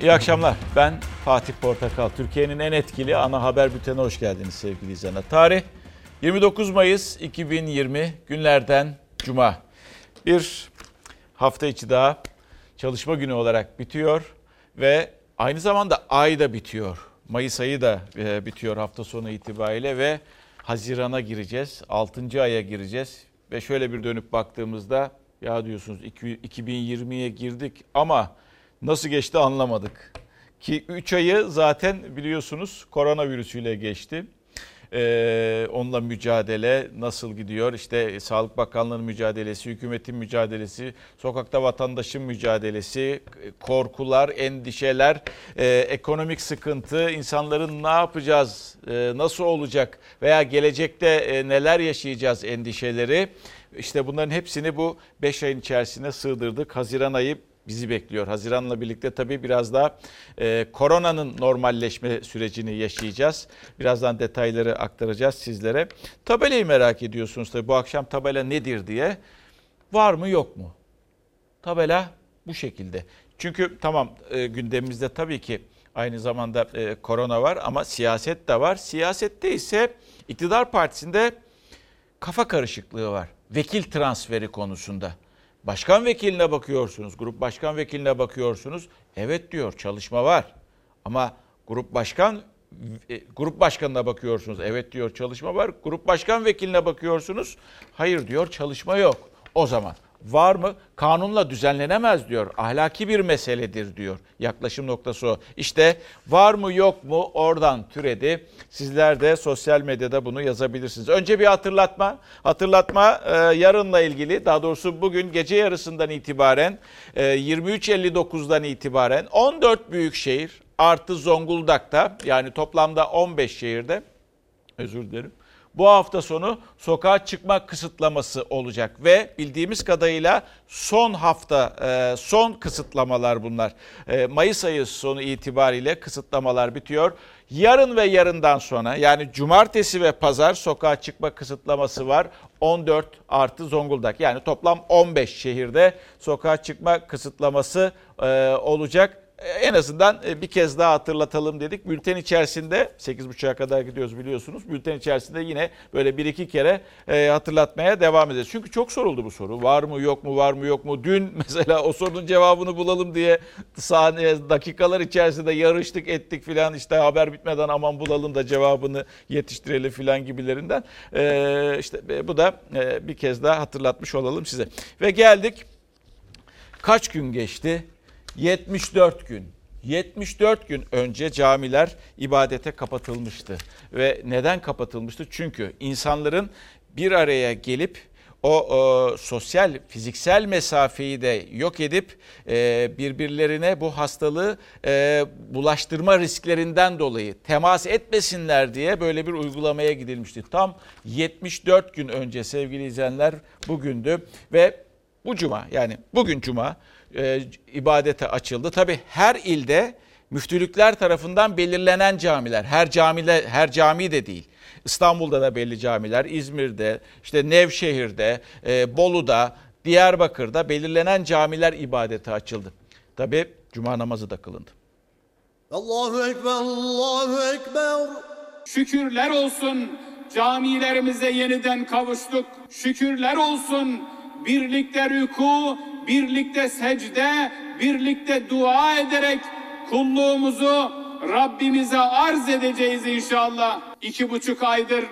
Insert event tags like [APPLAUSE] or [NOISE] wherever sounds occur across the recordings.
İyi akşamlar. Ben Fatih Portakal. Türkiye'nin en etkili ana haber bültenine hoş geldiniz sevgili izleyenler. Tarih 29 Mayıs 2020 günlerden Cuma. Bir hafta içi daha çalışma günü olarak bitiyor ve aynı zamanda ay da bitiyor. Mayıs ayı da e, bitiyor hafta sonu itibariyle ve Haziran'a gireceğiz. 6. aya gireceğiz ve şöyle bir dönüp baktığımızda ya diyorsunuz 2020'ye girdik ama nasıl geçti anlamadık. Ki 3 ayı zaten biliyorsunuz koronavirüsüyle geçti. Ee, onunla mücadele nasıl gidiyor? İşte Sağlık Bakanlığı'nın mücadelesi, hükümetin mücadelesi, sokakta vatandaşın mücadelesi, korkular, endişeler, e, ekonomik sıkıntı, insanların ne yapacağız, e, nasıl olacak veya gelecekte e, neler yaşayacağız endişeleri. İşte bunların hepsini bu 5 ayın içerisine sığdırdık. Haziran ayı bizi bekliyor. Haziran'la birlikte tabii biraz daha e, koronanın normalleşme sürecini yaşayacağız. Birazdan detayları aktaracağız sizlere. Tabelayı merak ediyorsunuz tabii bu akşam tabela nedir diye. Var mı yok mu? Tabela bu şekilde. Çünkü tamam e, gündemimizde tabii ki aynı zamanda e, korona var ama siyaset de var. Siyasette ise iktidar partisinde kafa karışıklığı var. Vekil transferi konusunda. Başkan vekiline bakıyorsunuz, grup başkan vekiline bakıyorsunuz. Evet diyor çalışma var. Ama grup başkan e, grup başkanına bakıyorsunuz. Evet diyor çalışma var. Grup başkan vekiline bakıyorsunuz. Hayır diyor çalışma yok. O zaman var mı? Kanunla düzenlenemez diyor. Ahlaki bir meseledir diyor. Yaklaşım noktası o. İşte var mı yok mu oradan türedi. Sizler de sosyal medyada bunu yazabilirsiniz. Önce bir hatırlatma. Hatırlatma e, yarınla ilgili daha doğrusu bugün gece yarısından itibaren e, 23.59'dan itibaren 14 büyük şehir artı Zonguldak'ta yani toplamda 15 şehirde özür dilerim bu hafta sonu sokağa çıkma kısıtlaması olacak ve bildiğimiz kadarıyla son hafta e, son kısıtlamalar bunlar. E, Mayıs ayı sonu itibariyle kısıtlamalar bitiyor. Yarın ve yarından sonra yani cumartesi ve pazar sokağa çıkma kısıtlaması var. 14 artı Zonguldak yani toplam 15 şehirde sokağa çıkma kısıtlaması e, olacak en azından e, bir kez daha hatırlatalım dedik. Bülten içerisinde 8.30'a kadar gidiyoruz biliyorsunuz. Bülten içerisinde yine böyle bir iki kere e, hatırlatmaya devam edeceğiz. Çünkü çok soruldu bu soru. Var mı yok mu var mı yok mu? Dün [LAUGHS] mesela o sorunun cevabını bulalım diye saniye dakikalar içerisinde yarıştık ettik filan işte haber bitmeden aman bulalım da cevabını yetiştirelim filan gibilerinden. E, işte bu da bir kez daha hatırlatmış olalım size. Ve geldik kaç gün geçti? 74 gün 74 gün önce camiler ibadete kapatılmıştı. Ve neden kapatılmıştı? Çünkü insanların bir araya gelip o, o sosyal fiziksel mesafeyi de yok edip e, birbirlerine bu hastalığı e, bulaştırma risklerinden dolayı temas etmesinler diye böyle bir uygulamaya gidilmişti. Tam 74 gün önce sevgili izleyenler bugündü ve bu cuma yani bugün cuma e, ibadete açıldı. Tabi her ilde müftülükler tarafından belirlenen camiler. Her camide her cami de değil. İstanbul'da da belli camiler, İzmir'de, işte Nevşehir'de, e, Bolu'da, Diyarbakır'da belirlenen camiler ibadete açıldı. Tabi cuma namazı da kılındı. Allahu Ekber, Allahu Ekber. Şükürler olsun camilerimize yeniden kavuştuk. Şükürler olsun birlikte rüku, birlikte secde, birlikte dua ederek kulluğumuzu Rabbimize arz edeceğiz inşallah. İki buçuk aydır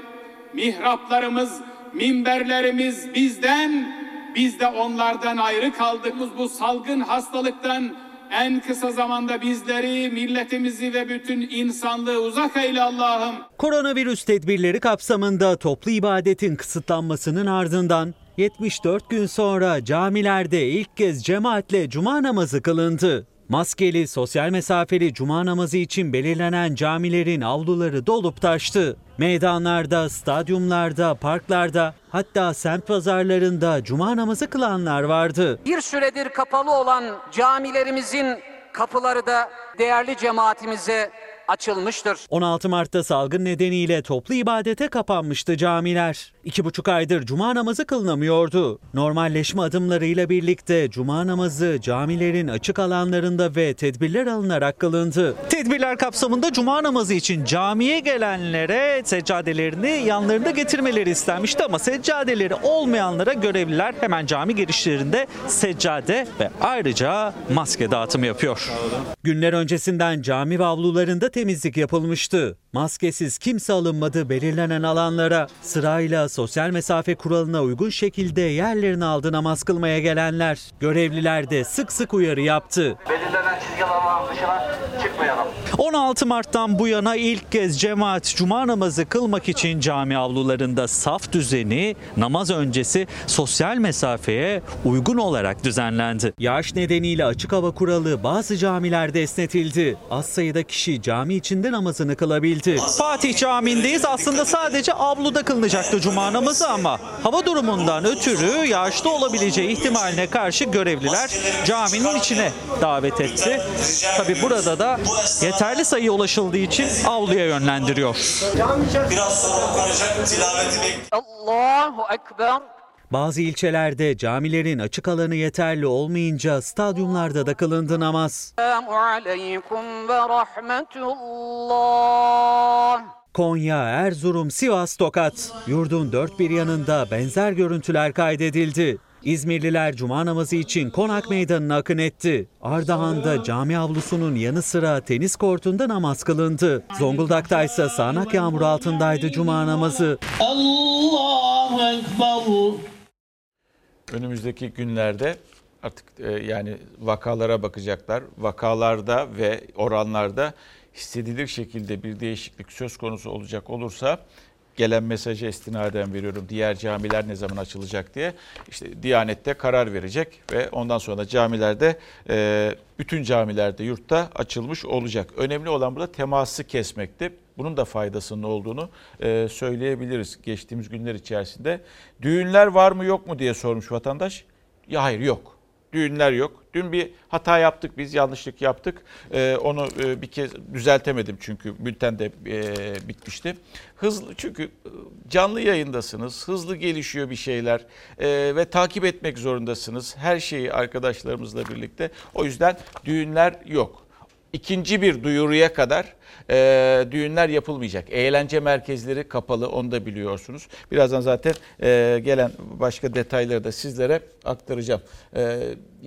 mihraplarımız, minberlerimiz bizden, biz de onlardan ayrı kaldığımız bu salgın hastalıktan en kısa zamanda bizleri, milletimizi ve bütün insanlığı uzak eyle Allah'ım. Koronavirüs tedbirleri kapsamında toplu ibadetin kısıtlanmasının ardından 74 gün sonra camilerde ilk kez cemaatle cuma namazı kılındı. Maskeli, sosyal mesafeli cuma namazı için belirlenen camilerin avluları dolup taştı. Meydanlarda, stadyumlarda, parklarda hatta semt pazarlarında cuma namazı kılanlar vardı. Bir süredir kapalı olan camilerimizin kapıları da değerli cemaatimize açılmıştır. 16 Mart'ta salgın nedeniyle toplu ibadete kapanmıştı camiler. İki buçuk aydır cuma namazı kılınamıyordu. Normalleşme adımlarıyla birlikte cuma namazı camilerin açık alanlarında ve tedbirler alınarak kılındı. Tedbirler kapsamında cuma namazı için camiye gelenlere seccadelerini yanlarında getirmeleri istenmişti ama seccadeleri olmayanlara görevliler hemen cami girişlerinde seccade ve ayrıca maske dağıtımı yapıyor. Günler öncesinden cami ve avlularında temizlik yapılmıştı. Maskesiz kimse alınmadı belirlenen alanlara. Sırayla sosyal mesafe kuralına uygun şekilde yerlerini aldı namaz kılmaya gelenler. Görevliler de sık sık uyarı yaptı. belirlenen çizgi alanların dışına çıkmayalım. 16 Mart'tan bu yana ilk kez cemaat cuma namazı kılmak için cami avlularında saf düzeni namaz öncesi sosyal mesafeye uygun olarak düzenlendi. Yağış nedeniyle açık hava kuralı bazı camilerde esnetildi. Az sayıda kişi cami içinde namazını kılabildi. Fatih Camii'ndeyiz. Aslında sadece avluda kılınacaktı cuma namazı ama hava durumundan ötürü yağışta olabileceği ihtimaline karşı görevliler caminin içine davet etti. Tabi burada da yeterli sayıya ulaşıldığı için avluya yönlendiriyor. Biraz sonra okunacak tilaveti bekliyoruz. Allahu Ekber. Bazı ilçelerde camilerin açık alanı yeterli olmayınca stadyumlarda da kılındı namaz. Selamu aleyküm ve rahmetullah. Konya, Erzurum, Sivas, Tokat. Yurdun dört bir yanında benzer görüntüler kaydedildi. İzmirliler cuma namazı için Konak Meydanı'na akın etti. Ardahan'da cami avlusunun yanı sıra tenis kortunda namaz kılındı. Zonguldak'ta ise sağanak yağmur altındaydı cuma namazı. Allahu Ekber. Önümüzdeki günlerde artık e, yani vakalara bakacaklar. Vakalarda ve oranlarda hissedilir şekilde bir değişiklik söz konusu olacak olursa gelen mesajı istinaden veriyorum. Diğer camiler ne zaman açılacak diye. İşte Diyanet'te karar verecek ve ondan sonra da camilerde e, bütün camilerde yurtta açılmış olacak. Önemli olan burada teması kesmekti. Bunun da faydasının olduğunu e, söyleyebiliriz geçtiğimiz günler içerisinde. Düğünler var mı yok mu diye sormuş vatandaş. Ya hayır yok. Düğünler yok. Dün bir hata yaptık biz, yanlışlık yaptık. Ee, onu e, bir kez düzeltemedim çünkü bülten de e, bitmişti. Hızlı çünkü e, canlı yayındasınız, hızlı gelişiyor bir şeyler e, ve takip etmek zorundasınız. Her şeyi arkadaşlarımızla birlikte. O yüzden düğünler yok. İkinci bir duyuruya kadar e, düğünler yapılmayacak. Eğlence merkezleri kapalı onu da biliyorsunuz. Birazdan zaten e, gelen başka detayları da sizlere aktaracağım. E,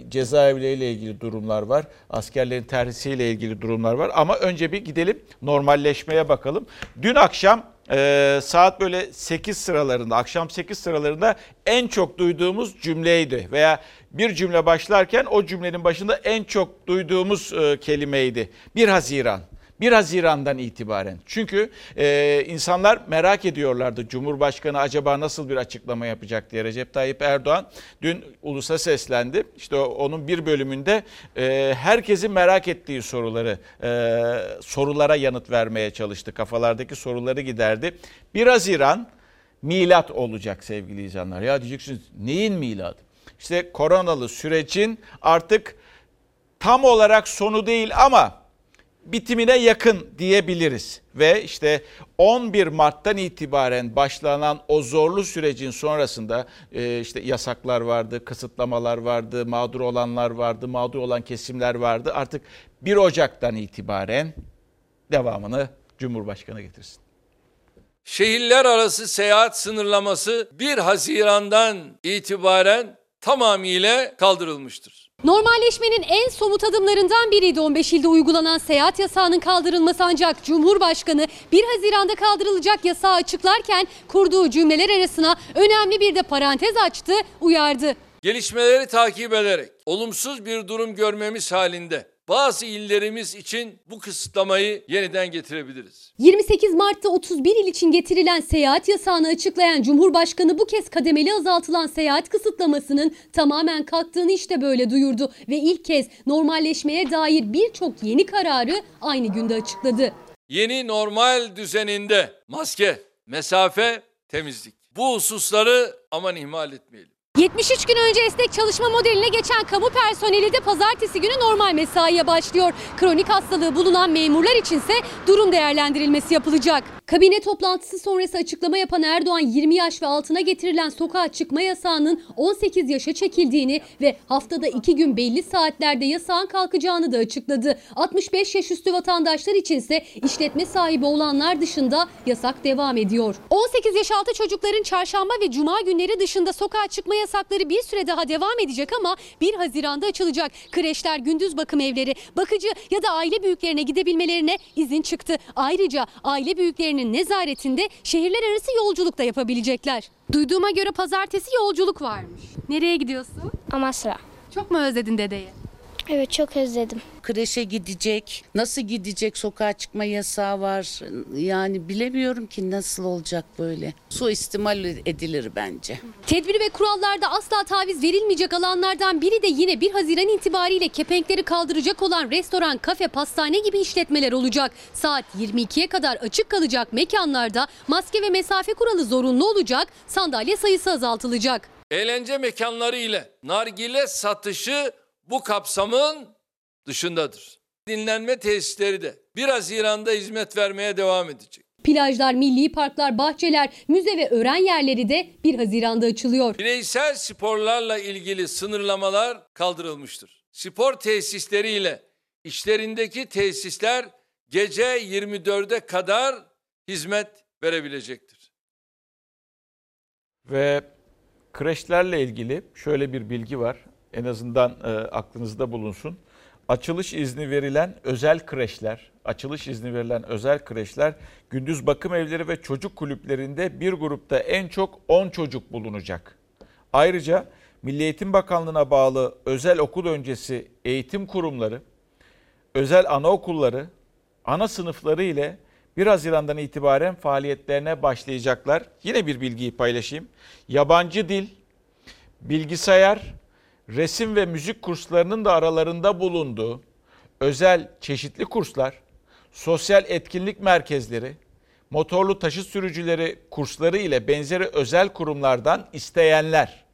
cezaevleriyle ilgili durumlar var. Askerlerin terhisiyle ilgili durumlar var. Ama önce bir gidelim normalleşmeye bakalım. Dün akşam e, saat böyle 8 sıralarında, akşam 8 sıralarında en çok duyduğumuz cümleydi. Veya bir cümle başlarken o cümlenin başında en çok duyduğumuz e, kelimeydi. 1 Haziran. 1 Haziran'dan itibaren. Çünkü e, insanlar merak ediyorlardı Cumhurbaşkanı acaba nasıl bir açıklama yapacak diye. Recep Tayyip Erdoğan dün ulusa seslendi. İşte onun bir bölümünde e, herkesin merak ettiği soruları, e, sorulara yanıt vermeye çalıştı. Kafalardaki soruları giderdi. 1 Haziran milat olacak sevgili izleyenler. Ya diyeceksiniz neyin miladı? İşte koronalı sürecin artık tam olarak sonu değil ama bitimine yakın diyebiliriz. Ve işte 11 Mart'tan itibaren başlanan o zorlu sürecin sonrasında e, işte yasaklar vardı, kısıtlamalar vardı, mağdur olanlar vardı, mağdur olan kesimler vardı. Artık 1 Ocak'tan itibaren devamını Cumhurbaşkanı getirsin. Şehirler arası seyahat sınırlaması 1 Haziran'dan itibaren tamamıyla kaldırılmıştır. Normalleşmenin en somut adımlarından biriydi 15 ilde uygulanan seyahat yasağının kaldırılması ancak Cumhurbaşkanı 1 Haziran'da kaldırılacak yasağı açıklarken kurduğu cümleler arasına önemli bir de parantez açtı, uyardı. Gelişmeleri takip ederek olumsuz bir durum görmemiz halinde bazı illerimiz için bu kısıtlamayı yeniden getirebiliriz. 28 Mart'ta 31 il için getirilen seyahat yasağını açıklayan Cumhurbaşkanı bu kez kademeli azaltılan seyahat kısıtlamasının tamamen kalktığını işte böyle duyurdu ve ilk kez normalleşmeye dair birçok yeni kararı aynı günde açıkladı. Yeni normal düzeninde maske, mesafe, temizlik. Bu hususları aman ihmal etmeyelim. 73 gün önce esnek çalışma modeline geçen kamu personeli de pazartesi günü normal mesaiye başlıyor. Kronik hastalığı bulunan memurlar içinse durum değerlendirilmesi yapılacak. Kabine toplantısı sonrası açıklama yapan Erdoğan 20 yaş ve altına getirilen sokağa çıkma yasağının 18 yaşa çekildiğini ve haftada 2 gün belli saatlerde yasağın kalkacağını da açıkladı. 65 yaş üstü vatandaşlar içinse işletme sahibi olanlar dışında yasak devam ediyor. 18 yaş altı çocukların çarşamba ve cuma günleri dışında sokağa çıkma yasakları bir süre daha devam edecek ama 1 Haziran'da açılacak. Kreşler, gündüz bakım evleri, bakıcı ya da aile büyüklerine gidebilmelerine izin çıktı. Ayrıca aile büyüklerinin nezaretinde şehirler arası yolculuk da yapabilecekler. Duyduğuma göre pazartesi yolculuk varmış. Nereye gidiyorsun? Amasra. Çok mu özledin dedeyi? Evet çok özledim. kreşe gidecek, nasıl gidecek sokağa çıkma yasağı var. Yani bilemiyorum ki nasıl olacak böyle. Suistimal edilir bence. Tedbir ve kurallarda asla taviz verilmeyecek alanlardan biri de yine 1 Haziran itibariyle kepenkleri kaldıracak olan restoran, kafe, pastane gibi işletmeler olacak. Saat 22'ye kadar açık kalacak mekanlarda maske ve mesafe kuralı zorunlu olacak, sandalye sayısı azaltılacak. Eğlence mekanları ile nargile satışı bu kapsamın dışındadır. Dinlenme tesisleri de 1 Haziran'da hizmet vermeye devam edecek. Plajlar, milli parklar, bahçeler, müze ve öğren yerleri de 1 Haziran'da açılıyor. Bireysel sporlarla ilgili sınırlamalar kaldırılmıştır. Spor tesisleriyle işlerindeki tesisler gece 24'e kadar hizmet verebilecektir. Ve kreşlerle ilgili şöyle bir bilgi var. En azından e, aklınızda bulunsun. Açılış izni verilen özel kreşler, açılış izni verilen özel kreşler gündüz bakım evleri ve çocuk kulüplerinde bir grupta en çok 10 çocuk bulunacak. Ayrıca Milli Eğitim Bakanlığı'na bağlı özel okul öncesi eğitim kurumları, özel anaokulları, ana sınıfları ile 1 Haziran'dan itibaren faaliyetlerine başlayacaklar. Yine bir bilgiyi paylaşayım. Yabancı dil, bilgisayar, resim ve müzik kurslarının da aralarında bulunduğu özel çeşitli kurslar, sosyal etkinlik merkezleri, motorlu taşıt sürücüleri kursları ile benzeri özel kurumlardan isteyenler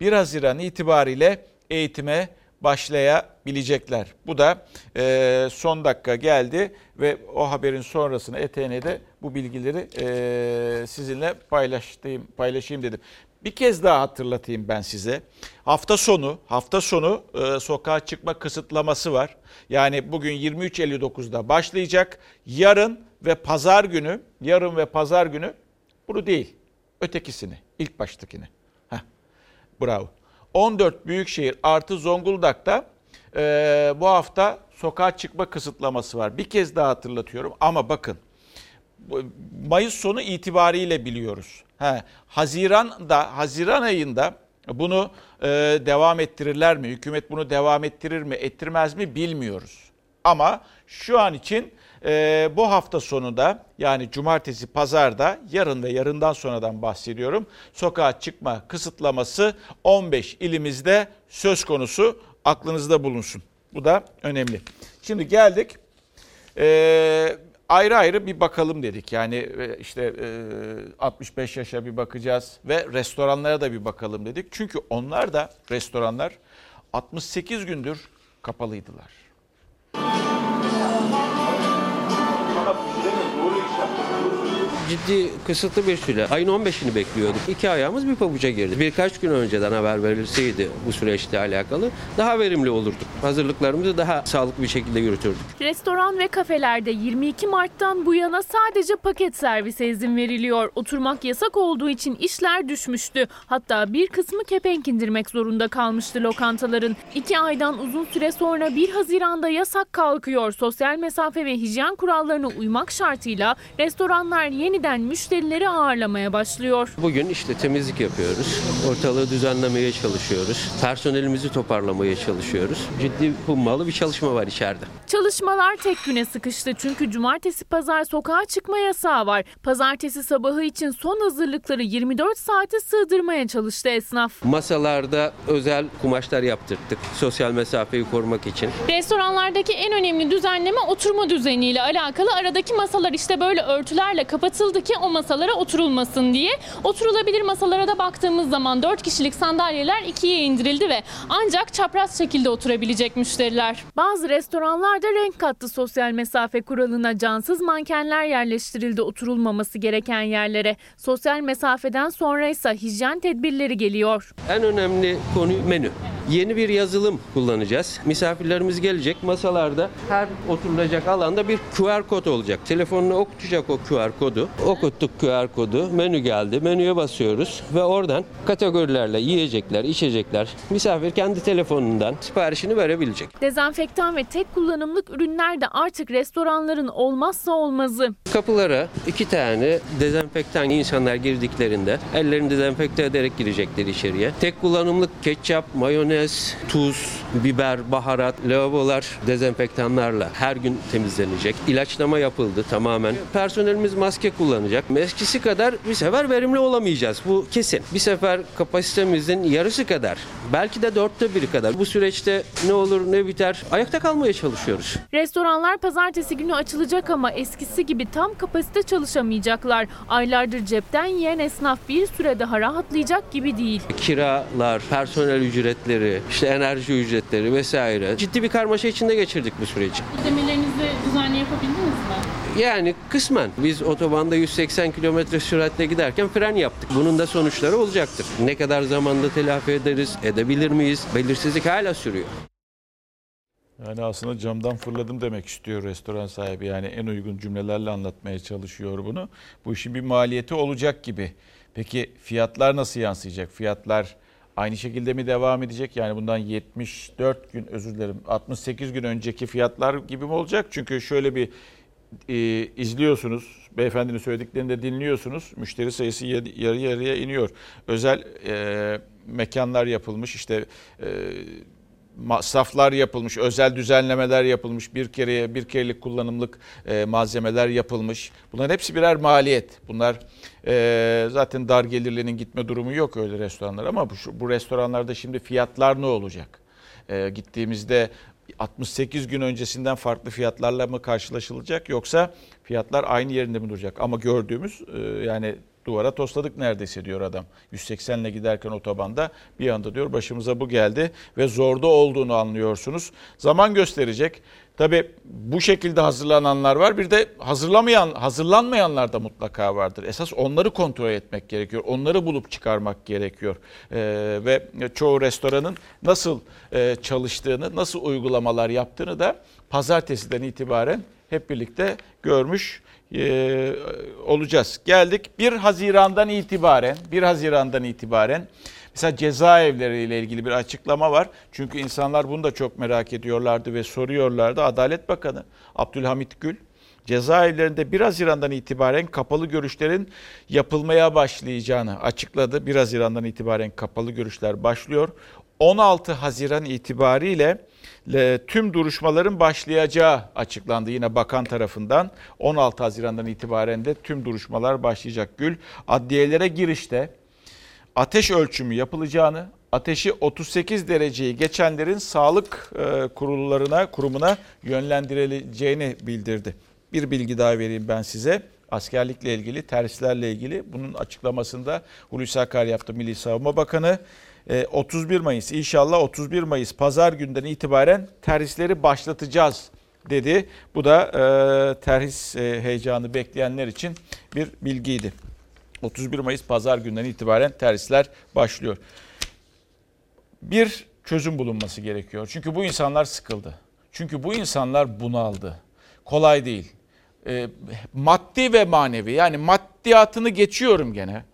1 Haziran itibariyle eğitime başlayabilecekler. Bu da e, son dakika geldi ve o haberin sonrasını eteğine bu bilgileri e, sizinle paylaştım, paylaşayım dedim. Bir kez daha hatırlatayım ben size. Hafta sonu, hafta sonu e, sokağa çıkma kısıtlaması var. Yani bugün 23.59'da başlayacak. Yarın ve pazar günü, yarın ve pazar günü bunu değil, ötekisini, ilk baştakini. Heh, bravo. 14 büyükşehir artı Zonguldak'ta e, bu hafta sokağa çıkma kısıtlaması var. Bir kez daha hatırlatıyorum ama bakın Mayıs sonu itibariyle biliyoruz. He, Haziran'da, Haziran ayında bunu e, devam ettirirler mi? Hükümet bunu devam ettirir mi, ettirmez mi bilmiyoruz. Ama şu an için e, bu hafta sonunda yani cumartesi, pazarda, yarın ve yarından sonradan bahsediyorum. Sokağa çıkma kısıtlaması 15 ilimizde söz konusu aklınızda bulunsun. Bu da önemli. Şimdi geldik ee, ayrı ayrı bir bakalım dedik. Yani e, işte e, 65 yaşa bir bakacağız ve restoranlara da bir bakalım dedik. Çünkü onlar da restoranlar 68 gündür kapalıydılar. Ciddi kısıtlı bir süre. Ayın 15'ini bekliyorduk. İki ayağımız bir pabuca girdi. Birkaç gün önceden haber verilseydi bu süreçle alakalı daha verimli olurduk. Hazırlıklarımızı daha sağlıklı bir şekilde yürütürdük. Restoran ve kafelerde 22 Mart'tan bu yana sadece paket servise izin veriliyor. Oturmak yasak olduğu için işler düşmüştü. Hatta bir kısmı kepenk indirmek zorunda kalmıştı lokantaların. İki aydan uzun süre sonra 1 Haziran'da yasak kalkıyor. Sosyal mesafe ve hijyen kurallarına uymak şartıyla restoranlar yeniden müşterileri ağırlamaya başlıyor. Bugün işte temizlik yapıyoruz. Ortalığı düzenlemeye çalışıyoruz. Personelimizi toparlamaya çalışıyoruz. Ciddi hummalı bir çalışma var içeride. Çalışmalar tek güne sıkıştı çünkü cumartesi pazar sokağa çıkma yasağı var. Pazartesi sabahı için son hazırlıkları 24 saate sığdırmaya çalıştı esnaf. Masalarda özel kumaşlar yaptırdık. Sosyal mesafeyi korumak için. Restoranlardaki en önemli düzenleme oturma düzeniyle alakalı. Aradaki masalar işte böyle örtülerle kapatıldı yapıldı ki o masalara oturulmasın diye. Oturulabilir masalara da baktığımız zaman 4 kişilik sandalyeler ikiye indirildi ve ancak çapraz şekilde oturabilecek müşteriler. Bazı restoranlarda renk kattı sosyal mesafe kuralına cansız mankenler yerleştirildi oturulmaması gereken yerlere. Sosyal mesafeden sonra ise hijyen tedbirleri geliyor. En önemli konu menü. Yeni bir yazılım kullanacağız. Misafirlerimiz gelecek. Masalarda her oturulacak alanda bir QR kod olacak. Telefonuna okutacak o QR kodu. Okuttuk QR kodu. Menü geldi. Menüye basıyoruz ve oradan kategorilerle yiyecekler, içecekler. Misafir kendi telefonundan siparişini verebilecek. Dezenfektan ve tek kullanımlık ürünler de artık restoranların olmazsa olmazı. Kapılara iki tane dezenfektan insanlar girdiklerinde ellerini dezenfekte ederek girecekler içeriye. Tek kullanımlık ketçap, mayonez, tuz, biber, baharat, lavabolar dezenfektanlarla her gün temizlenecek. İlaçlama yapıldı tamamen. Personelimiz maske kullanacak. Eskisi kadar bir sefer verimli olamayacağız. Bu kesin. Bir sefer kapasitemizin yarısı kadar, belki de dörtte biri kadar. Bu süreçte ne olur ne biter ayakta kalmaya çalışıyoruz. Restoranlar pazartesi günü açılacak ama eskisi gibi tam kapasite çalışamayacaklar. Aylardır cepten yiyen esnaf bir süre daha rahatlayacak gibi değil. Kiralar, personel ücretleri, işte enerji ücretleri vesaire. Ciddi bir karmaşa içinde geçirdik bu süreci. Ödemelerinizi düzenli yapabildiniz? Yani kısmen biz otobanda 180 kilometre süratle giderken fren yaptık. Bunun da sonuçları olacaktır. Ne kadar zamanda telafi ederiz, edebilir miyiz? Belirsizlik hala sürüyor. Yani aslında camdan fırladım demek istiyor restoran sahibi. Yani en uygun cümlelerle anlatmaya çalışıyor bunu. Bu işin bir maliyeti olacak gibi. Peki fiyatlar nasıl yansıyacak? Fiyatlar aynı şekilde mi devam edecek? Yani bundan 74 gün özür dilerim 68 gün önceki fiyatlar gibi mi olacak? Çünkü şöyle bir e, izliyorsunuz, beyefendinin söylediklerini de dinliyorsunuz. Müşteri sayısı yarı yarıya iniyor. Özel e, mekanlar yapılmış, işte e, masraflar yapılmış, özel düzenlemeler yapılmış, bir kereye bir kerelik kullanımlık e, malzemeler yapılmış. Bunların hepsi birer maliyet. Bunlar e, zaten dar gelirlinin gitme durumu yok öyle restoranlar ama bu, bu restoranlarda şimdi fiyatlar ne olacak? E, gittiğimizde 68 gün öncesinden farklı fiyatlarla mı karşılaşılacak yoksa fiyatlar aynı yerinde mi duracak? Ama gördüğümüz e, yani duvara tosladık neredeyse diyor adam. 180 ile giderken otobanda bir anda diyor başımıza bu geldi ve zorda olduğunu anlıyorsunuz. Zaman gösterecek. Tabi bu şekilde hazırlananlar var. Bir de hazırlamayan, hazırlanmayanlar da mutlaka vardır. Esas onları kontrol etmek gerekiyor. Onları bulup çıkarmak gerekiyor. Ee, ve çoğu restoranın nasıl e, çalıştığını, nasıl uygulamalar yaptığını da pazartesiden itibaren hep birlikte görmüş e, olacağız. Geldik 1 Haziran'dan itibaren 1 Haziran'dan itibaren mesela cezaevleri ile ilgili bir açıklama var. Çünkü insanlar bunu da çok merak ediyorlardı ve soruyorlardı. Adalet Bakanı Abdülhamit Gül cezaevlerinde 1 Haziran'dan itibaren kapalı görüşlerin yapılmaya başlayacağını açıkladı. 1 Haziran'dan itibaren kapalı görüşler başlıyor. 16 Haziran itibariyle tüm duruşmaların başlayacağı açıklandı yine bakan tarafından. 16 Haziran'dan itibaren de tüm duruşmalar başlayacak. Gül adliyelere girişte ateş ölçümü yapılacağını, ateşi 38 dereceyi geçenlerin sağlık e, kurullarına, kurumuna yönlendirileceğini bildirdi. Bir bilgi daha vereyim ben size. Askerlikle ilgili, terslerle ilgili bunun açıklamasında Hulusi Akar yaptı Milli Savunma Bakanı. 31 e, Mayıs inşallah 31 Mayıs pazar günden itibaren terhisleri başlatacağız dedi. Bu da e, terhis e, heyecanı bekleyenler için bir bilgiydi. 31 Mayıs pazar günden itibaren terhisler başlıyor. Bir çözüm bulunması gerekiyor. Çünkü bu insanlar sıkıldı. Çünkü bu insanlar bunaldı. Kolay değil. E, maddi ve manevi yani maddiyatını geçiyorum gene.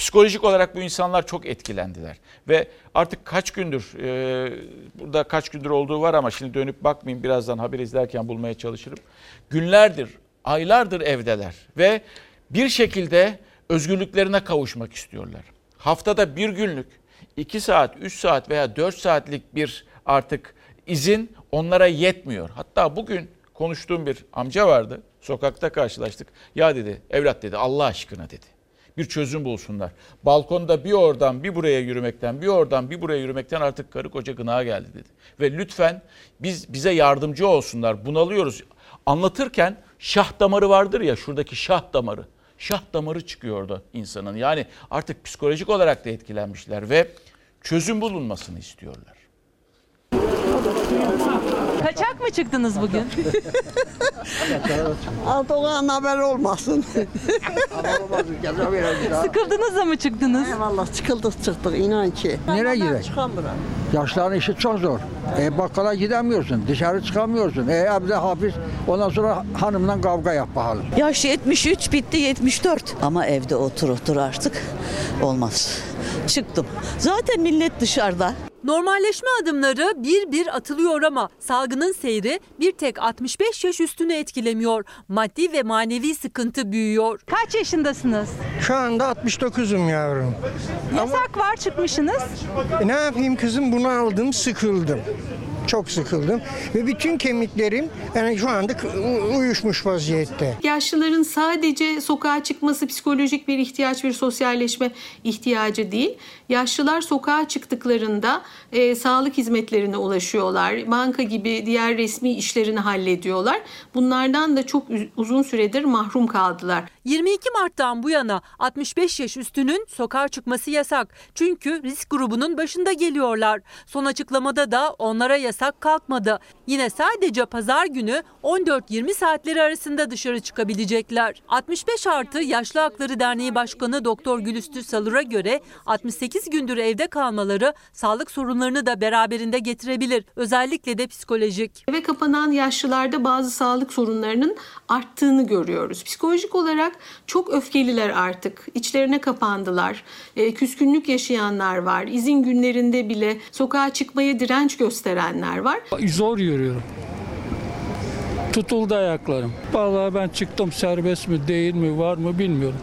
Psikolojik olarak bu insanlar çok etkilendiler. Ve artık kaç gündür, e, burada kaç gündür olduğu var ama şimdi dönüp bakmayayım birazdan haber izlerken bulmaya çalışırım. Günlerdir, aylardır evdeler ve bir şekilde özgürlüklerine kavuşmak istiyorlar. Haftada bir günlük, iki saat, üç saat veya dört saatlik bir artık izin onlara yetmiyor. Hatta bugün konuştuğum bir amca vardı. Sokakta karşılaştık. Ya dedi, evlat dedi Allah aşkına dedi bir çözüm bulsunlar. Balkonda bir oradan bir buraya yürümekten, bir oradan bir buraya yürümekten artık karı koca gına geldi dedi. Ve lütfen biz bize yardımcı olsunlar. Bunalıyoruz. Anlatırken şah damarı vardır ya şuradaki şah damarı. Şah damarı çıkıyordu insanın. Yani artık psikolojik olarak da etkilenmişler ve çözüm bulunmasını istiyorlar. Kaçak mı çıktınız bugün? [LAUGHS] Erdoğan haber olmasın. [LAUGHS] Sıkıldınız da mı çıktınız? Eyvallah çıkıldık çıktık inan ki. Nereye gidelim? Çıkamıyorum. Yaşların işi çok zor. E, bakkala gidemiyorsun, dışarı çıkamıyorsun. E, evde hafif, ondan sonra hanımla kavga yap bakalım. Yaş 73 bitti 74. Ama evde otur otur artık olmaz. Çıktım. Zaten millet dışarıda. Normalleşme adımları bir bir atılıyor ama salgının seyri bir tek 65 yaş üstünü etkilemiyor. Maddi ve manevi sıkıntı büyüyor. Kaç yaşındasınız? Şu anda 69'um yavrum. Yasak var çıkmışsınız. E, ne yapayım kızım bunu aldım sıkıldım. Çok sıkıldım ve bütün kemiklerim yani şu anda uyuşmuş vaziyette. Yaşlıların sadece sokağa çıkması psikolojik bir ihtiyaç, bir sosyalleşme ihtiyacı değil. Yaşlılar sokağa çıktıklarında e, sağlık hizmetlerine ulaşıyorlar. Banka gibi diğer resmi işlerini hallediyorlar. Bunlardan da çok uzun süredir mahrum kaldılar. 22 Mart'tan bu yana 65 yaş üstünün sokağa çıkması yasak. Çünkü risk grubunun başında geliyorlar. Son açıklamada da onlara yasak kalkmadı. Yine sadece pazar günü 14-20 saatleri arasında dışarı çıkabilecekler. 65 artı Yaşlı Hakları Derneği Başkanı Doktor Gülüstü Salur'a göre 68 gündür evde kalmaları sağlık sorunlarını da beraberinde getirebilir. Özellikle de psikolojik. Eve kapanan yaşlılarda bazı sağlık sorunlarının arttığını görüyoruz. Psikolojik olarak çok öfkeliler artık. İçlerine kapandılar. E, küskünlük yaşayanlar var. İzin günlerinde bile sokağa çıkmaya direnç gösterenler var. Zor yürüyorum. Tutuldu ayaklarım. Vallahi ben çıktım serbest mi değil mi var mı bilmiyorum.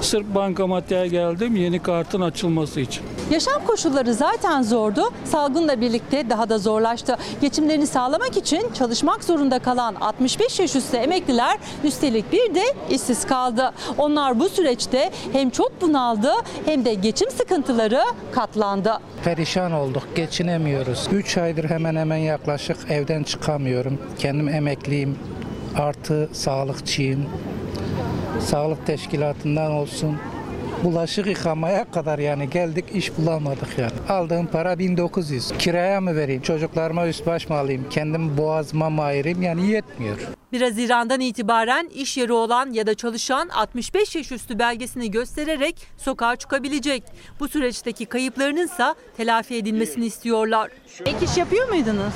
Sırf bankamatiğe geldim yeni kartın açılması için. Yaşam koşulları zaten zordu. Salgınla birlikte daha da zorlaştı. Geçimlerini sağlamak için çalışmak zorunda kalan 65 yaş üstü emekliler üstelik bir de işsiz kaldı. Onlar bu süreçte hem çok bunaldı hem de geçim sıkıntıları katlandı. Perişan olduk, geçinemiyoruz. 3 aydır hemen hemen yaklaşık evden çıkamıyorum. Kendim emekliyim, artı sağlıkçıyım. Sağlık teşkilatından olsun, bulaşık yıkamaya kadar yani geldik iş bulamadık yani. Aldığım para 1900. Kiraya mı vereyim? Çocuklarıma üst baş mı alayım? Kendim boğazıma mı ayırayım? Yani yetmiyor. 1 Haziran'dan itibaren iş yeri olan ya da çalışan 65 yaş üstü belgesini göstererek sokağa çıkabilecek. Bu süreçteki kayıplarının ise telafi edilmesini istiyorlar. Ek iş yapıyor muydunuz?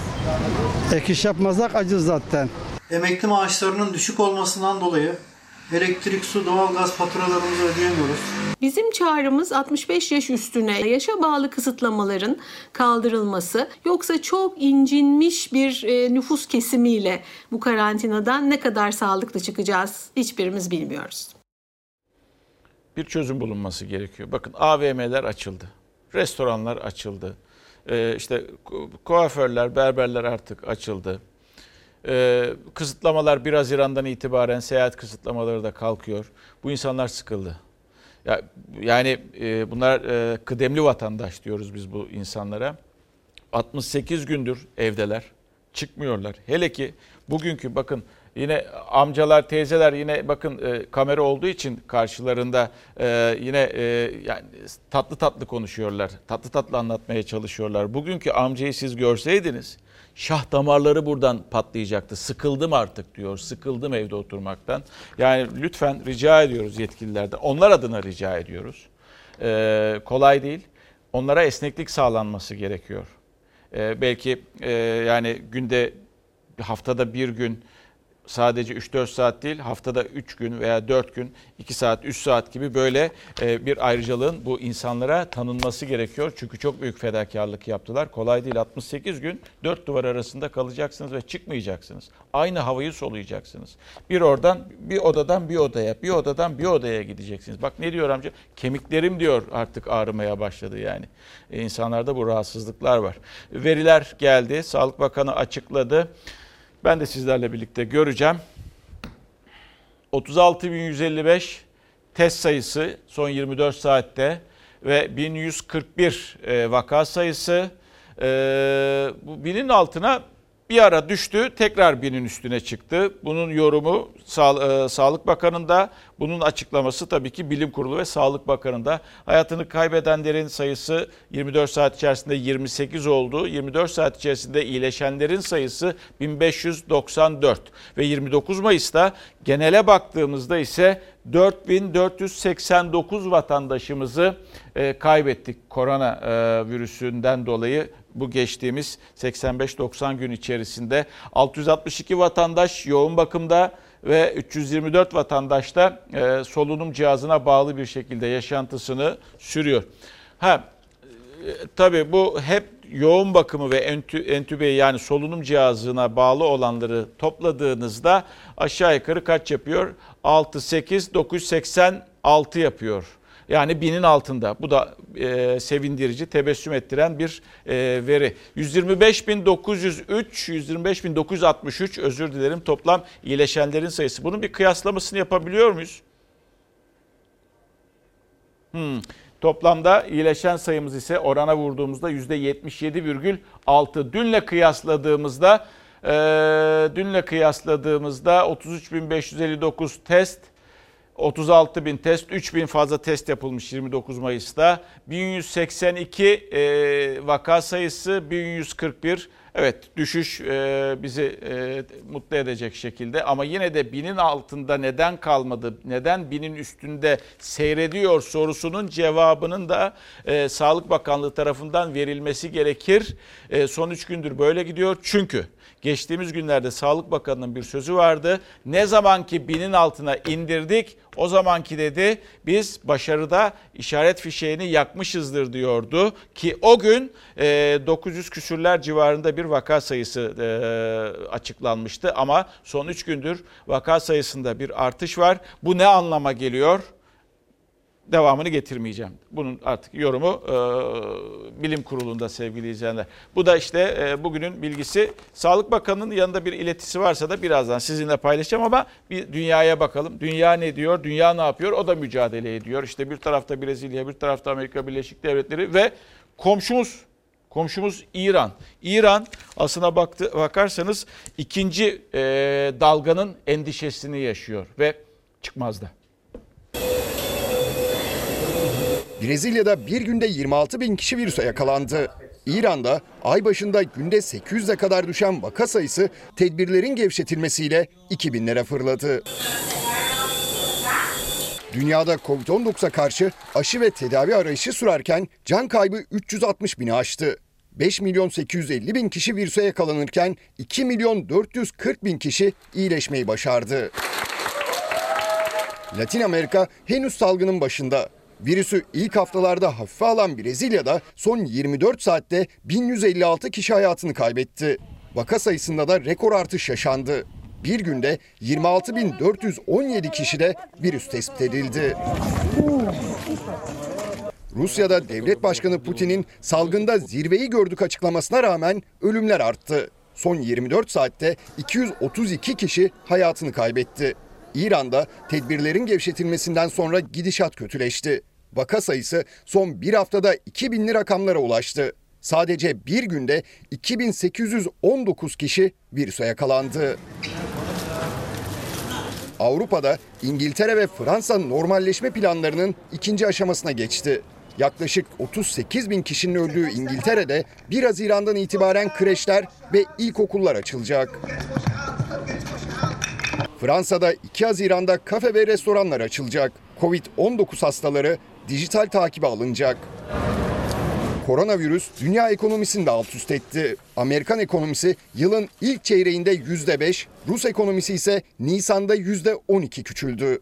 Ek iş yapmazsak acız zaten. Emekli maaşlarının düşük olmasından dolayı elektrik, su, doğalgaz faturalarımızı ödeyemiyoruz. Bizim çağrımız 65 yaş üstüne yaşa bağlı kısıtlamaların kaldırılması yoksa çok incinmiş bir e, nüfus kesimiyle bu karantinadan ne kadar sağlıklı çıkacağız hiçbirimiz bilmiyoruz. Bir çözüm bulunması gerekiyor. Bakın AVM'ler açıldı. Restoranlar açıldı. Ee, işte kuaförler, berberler artık açıldı. Ee, kısıtlamalar 1 Haziran'dan itibaren seyahat kısıtlamaları da kalkıyor. Bu insanlar sıkıldı. Ya, yani e, bunlar e, kıdemli vatandaş diyoruz biz bu insanlara. 68 gündür evdeler. Çıkmıyorlar. Hele ki bugünkü bakın yine amcalar, teyzeler yine bakın e, kamera olduğu için karşılarında e, yine e, yani tatlı tatlı konuşuyorlar. Tatlı tatlı anlatmaya çalışıyorlar. Bugünkü amcayı siz görseydiniz şah damarları buradan patlayacaktı. Sıkıldım artık diyor. Sıkıldım evde oturmaktan. Yani lütfen rica ediyoruz yetkililerden. Onlar adına rica ediyoruz. Ee, kolay değil. Onlara esneklik sağlanması gerekiyor. Ee, belki e, yani günde haftada bir gün sadece 3-4 saat değil haftada 3 gün veya 4 gün 2 saat 3 saat gibi böyle e, bir ayrıcalığın bu insanlara tanınması gerekiyor. Çünkü çok büyük fedakarlık yaptılar. Kolay değil 68 gün 4 duvar arasında kalacaksınız ve çıkmayacaksınız. Aynı havayı soluyacaksınız. Bir oradan bir odadan bir odaya bir odadan bir odaya gideceksiniz. Bak ne diyor amca kemiklerim diyor artık ağrımaya başladı yani. E, insanlarda bu rahatsızlıklar var. Veriler geldi Sağlık Bakanı açıkladı. Ben de sizlerle birlikte göreceğim. 36.155 test sayısı son 24 saatte ve 1141 vaka sayısı. Bu binin altına bir ara düştü, tekrar binin üstüne çıktı. Bunun yorumu Sa- e, Sağlık Bakanı'nda, bunun açıklaması tabii ki Bilim Kurulu ve Sağlık Bakanı'nda. Hayatını kaybedenlerin sayısı 24 saat içerisinde 28 oldu. 24 saat içerisinde iyileşenlerin sayısı 1594 ve 29 Mayıs'ta genele baktığımızda ise 4489 vatandaşımızı e, kaybettik korona e, virüsünden dolayı bu geçtiğimiz 85-90 gün içerisinde 662 vatandaş yoğun bakımda ve 324 vatandaş da e, solunum cihazına bağlı bir şekilde yaşantısını sürüyor. Ha tabii bu hep yoğun bakımı ve entü, entübeyi yani solunum cihazına bağlı olanları topladığınızda aşağı yukarı kaç yapıyor? 6, 8, 986 yapıyor. Yani binin altında. Bu da e, sevindirici, tebessüm ettiren bir e, veri. 125.903, 125.963 özür dilerim toplam iyileşenlerin sayısı. Bunun bir kıyaslamasını yapabiliyor muyuz? Hmm. Toplamda iyileşen sayımız ise orana vurduğumuzda %77,6. Dünle kıyasladığımızda e, dünle kıyasladığımızda 33.559 test 36 bin test, 3 bin fazla test yapılmış 29 Mayıs'ta. 1182 e, vaka sayısı, 1141 Evet düşüş e, bizi e, mutlu edecek şekilde ama yine de binin altında neden kalmadı, neden binin üstünde seyrediyor sorusunun cevabının da e, Sağlık Bakanlığı tarafından verilmesi gerekir. E, son 3 gündür böyle gidiyor çünkü geçtiğimiz günlerde Sağlık Bakanı'nın bir sözü vardı. Ne zaman ki binin altına indirdik o zamanki dedi biz başarıda işaret fişeğini yakmışızdır diyordu ki o gün e, 900 küsürler civarında bir vaka sayısı e, açıklanmıştı ama son 3 gündür vaka sayısında bir artış var. Bu ne anlama geliyor? Devamını getirmeyeceğim. Bunun artık yorumu e, bilim kurulunda sevgili izleyenler. Bu da işte e, bugünün bilgisi. Sağlık Bakanı'nın yanında bir iletisi varsa da birazdan sizinle paylaşacağım ama bir dünyaya bakalım. Dünya ne diyor? Dünya ne yapıyor? O da mücadele ediyor. İşte bir tarafta Brezilya, bir tarafta Amerika Birleşik Devletleri ve komşumuz Komşumuz İran. İran aslına baktı, bakarsanız ikinci e, dalganın endişesini yaşıyor ve çıkmazda. Brezilya'da bir günde 26 bin kişi virüse yakalandı. İran'da ay başında günde 800'e kadar düşen vaka sayısı tedbirlerin gevşetilmesiyle 2000'lere fırladı. Dünyada Covid-19'a karşı aşı ve tedavi arayışı sürerken can kaybı 360 bini aştı. 5 milyon 850 bin kişi virüse yakalanırken 2 milyon 440 bin kişi iyileşmeyi başardı. Latin Amerika henüz salgının başında. Virüsü ilk haftalarda hafife alan Brezilya'da son 24 saatte 1156 kişi hayatını kaybetti. Vaka sayısında da rekor artış yaşandı. Bir günde 26.417 kişide virüs tespit edildi. Rusya'da devlet başkanı Putin'in salgında zirveyi gördük açıklamasına rağmen ölümler arttı. Son 24 saatte 232 kişi hayatını kaybetti. İran'da tedbirlerin gevşetilmesinden sonra gidişat kötüleşti. Vaka sayısı son bir haftada 2000'li rakamlara ulaştı. Sadece bir günde 2819 kişi virüse yakalandı. Avrupa'da İngiltere ve Fransa normalleşme planlarının ikinci aşamasına geçti. Yaklaşık 38 bin kişinin öldüğü İngiltere'de 1 Haziran'dan itibaren kreşler ve ilkokullar açılacak. Fransa'da 2 Haziran'da kafe ve restoranlar açılacak. Covid-19 hastaları dijital takibe alınacak. Koronavirüs dünya ekonomisini de alt üst etti. Amerikan ekonomisi yılın ilk çeyreğinde %5, Rus ekonomisi ise Nisan'da %12 küçüldü.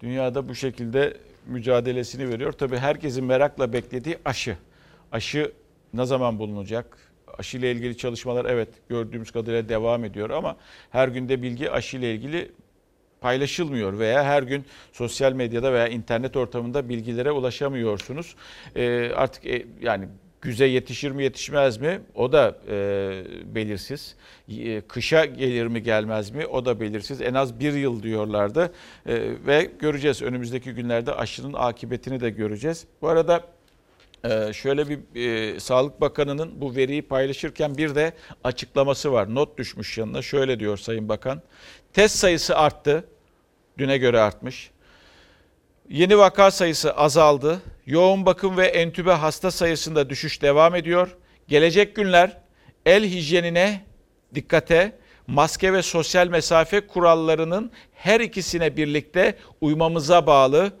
Dünyada bu şekilde mücadelesini veriyor. Tabii herkesin merakla beklediği aşı. Aşı ne zaman bulunacak? Aşı ile ilgili çalışmalar evet gördüğümüz kadarıyla devam ediyor ama her günde bilgi aşı ile ilgili paylaşılmıyor veya her gün sosyal medyada veya internet ortamında bilgilere ulaşamıyorsunuz. Ee, artık e, yani güze yetişir mi yetişmez mi o da e, belirsiz. E, kışa gelir mi gelmez mi o da belirsiz. En az bir yıl diyorlardı e, ve göreceğiz önümüzdeki günlerde aşının akıbetini de göreceğiz. Bu arada Ee, şöyle bir e, Sağlık Bakanı'nın bu veriyi paylaşırken bir de açıklaması var. Not düşmüş yanına. Şöyle diyor Sayın Bakan. Test sayısı arttı. Düne göre artmış. Yeni vaka sayısı azaldı. Yoğun bakım ve entübe hasta sayısında düşüş devam ediyor. Gelecek günler el hijyenine dikkate, maske ve sosyal mesafe kurallarının her ikisine birlikte uymamıza bağlı.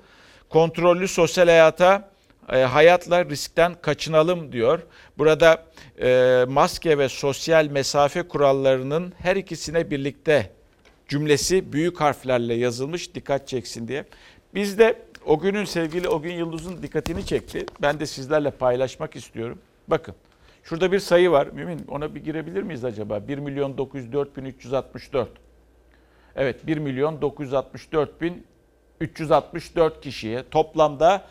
Kontrollü sosyal hayata e, hayatla riskten kaçınalım diyor. Burada e, maske ve sosyal mesafe kurallarının her ikisine birlikte cümlesi büyük harflerle yazılmış dikkat çeksin diye. Biz de o günün sevgili o gün Yıldız'ın dikkatini çekti. Ben de sizlerle paylaşmak istiyorum. Bakın şurada bir sayı var. Mümin ona bir girebilir miyiz acaba? 1 milyon 904 bin 364. Evet 1 milyon 964 bin 364 kişiye toplamda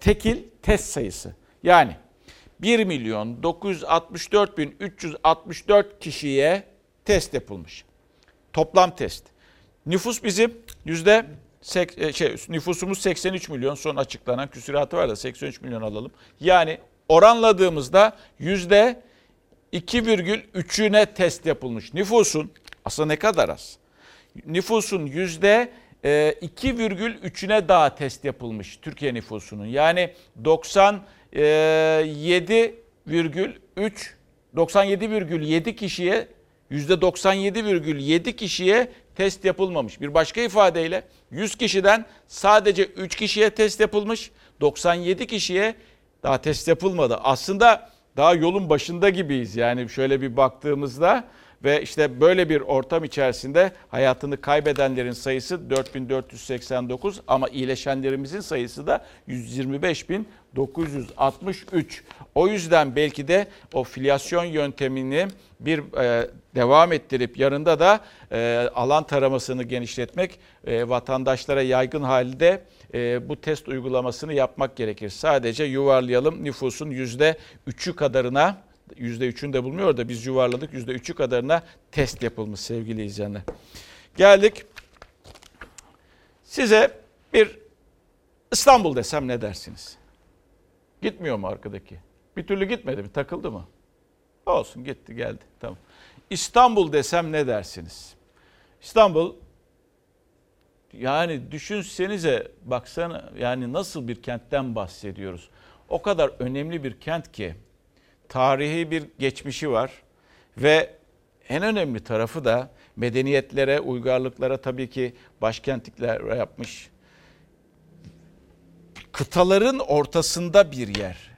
tekil test sayısı. Yani 1 milyon 964 bin 364 kişiye test yapılmış. Toplam test. Nüfus bizim yüzde e, şey, nüfusumuz 83 milyon son açıklanan küsuratı var da 83 milyon alalım. Yani oranladığımızda yüzde 2,3'üne test yapılmış. Nüfusun aslında ne kadar az? Nüfusun yüzde 2,3'üne daha test yapılmış Türkiye nüfusunun. Yani 97,3 97,7 kişiye %97,7 kişiye test yapılmamış. Bir başka ifadeyle 100 kişiden sadece 3 kişiye test yapılmış. 97 kişiye daha test yapılmadı. Aslında daha yolun başında gibiyiz. Yani şöyle bir baktığımızda ve işte böyle bir ortam içerisinde hayatını kaybedenlerin sayısı 4489 ama iyileşenlerimizin sayısı da 125.963. O yüzden belki de o filyasyon yöntemini bir e, devam ettirip yanında da e, alan taramasını genişletmek e, vatandaşlara yaygın halde e, bu test uygulamasını yapmak gerekir. Sadece yuvarlayalım nüfusun %3'ü kadarına %3'ünü de bulmuyor da biz yuvarladık %3'ü kadarına test yapılmış sevgili izleyenler. Geldik size bir İstanbul desem ne dersiniz? Gitmiyor mu arkadaki? Bir türlü gitmedi mi? Takıldı mı? Olsun gitti geldi. Tamam. İstanbul desem ne dersiniz? İstanbul yani düşünsenize baksana yani nasıl bir kentten bahsediyoruz. O kadar önemli bir kent ki tarihi bir geçmişi var ve en önemli tarafı da medeniyetlere, uygarlıklara tabii ki başkentlikler yapmış. Kıtaların ortasında bir yer.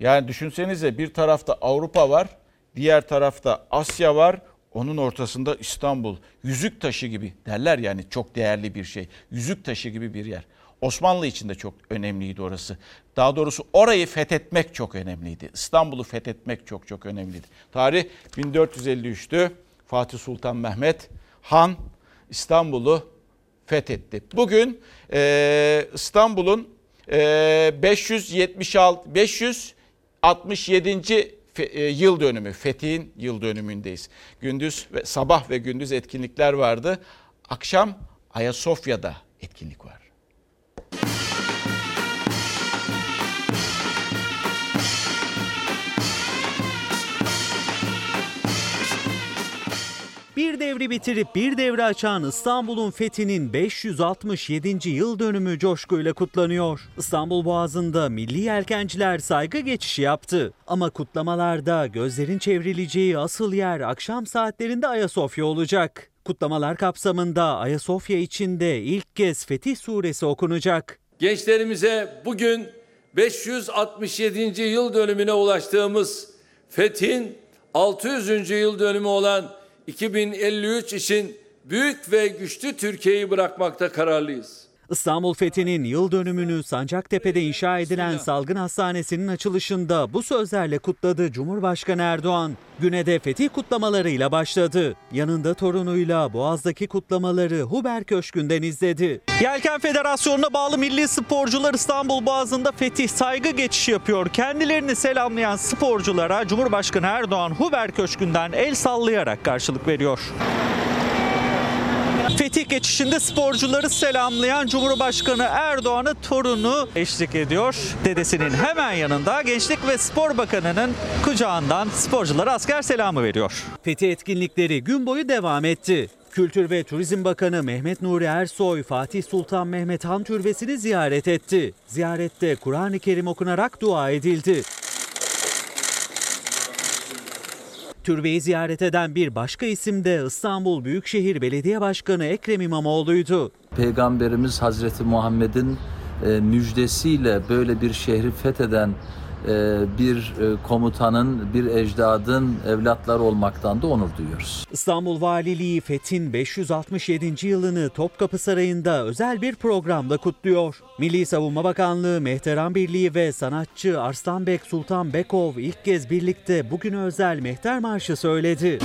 Yani düşünsenize bir tarafta Avrupa var, diğer tarafta Asya var, onun ortasında İstanbul. Yüzük taşı gibi derler yani çok değerli bir şey. Yüzük taşı gibi bir yer. Osmanlı için de çok önemliydi orası. Daha doğrusu orayı fethetmek çok önemliydi. İstanbul'u fethetmek çok çok önemliydi. Tarih 1453'tü. Fatih Sultan Mehmet Han İstanbul'u fethetti. Bugün e, İstanbul'un e, 576 567. E, yıl dönümü, Fetih'in yıl dönümündeyiz. Gündüz ve sabah ve gündüz etkinlikler vardı. Akşam Ayasofya'da etkinlik var. Bir devri bitirip bir devri açan İstanbul'un fethinin 567. yıl dönümü coşkuyla kutlanıyor. İstanbul Boğazı'nda milli yelkenciler saygı geçişi yaptı. Ama kutlamalarda gözlerin çevrileceği asıl yer akşam saatlerinde Ayasofya olacak. Kutlamalar kapsamında Ayasofya içinde ilk kez Fetih Suresi okunacak. Gençlerimize bugün 567. yıl dönümüne ulaştığımız Fethin 600. yıl dönümü olan 2053 için büyük ve güçlü Türkiye'yi bırakmakta kararlıyız. İstanbul Fethi'nin yıl dönümünü Sancaktepe'de inşa edilen Salgın Hastanesi'nin açılışında bu sözlerle kutladı Cumhurbaşkanı Erdoğan. Güne de fetih kutlamalarıyla başladı. Yanında torunuyla Boğaz'daki kutlamaları Huber Köşkü'nden izledi. Yelken Federasyonu'na bağlı milli sporcular İstanbul Boğazı'nda fetih saygı geçişi yapıyor. Kendilerini selamlayan sporculara Cumhurbaşkanı Erdoğan Huber Köşkü'nden el sallayarak karşılık veriyor. Fetih geçişinde sporcuları selamlayan Cumhurbaşkanı Erdoğan'ı torunu eşlik ediyor. Dedesinin hemen yanında Gençlik ve Spor Bakanı'nın kucağından sporculara asker selamı veriyor. Fetih etkinlikleri gün boyu devam etti. Kültür ve Turizm Bakanı Mehmet Nuri Ersoy, Fatih Sultan Mehmet Han Türbesi'ni ziyaret etti. Ziyarette Kur'an-ı Kerim okunarak dua edildi. Türbeyi ziyaret eden bir başka isim de İstanbul Büyükşehir Belediye Başkanı Ekrem İmamoğlu'ydu. Peygamberimiz Hazreti Muhammed'in e, müjdesiyle böyle bir şehri fetheden bir e, komutanın, bir ecdadın evlatları olmaktan da onur duyuyoruz. İstanbul Valiliği Fethin 567. yılını Topkapı Sarayı'nda özel bir programda kutluyor. Milli Savunma Bakanlığı, Mehteran Birliği ve sanatçı Arslanbek Sultan Bekov ilk kez birlikte bugün özel Mehter Marşı söyledi.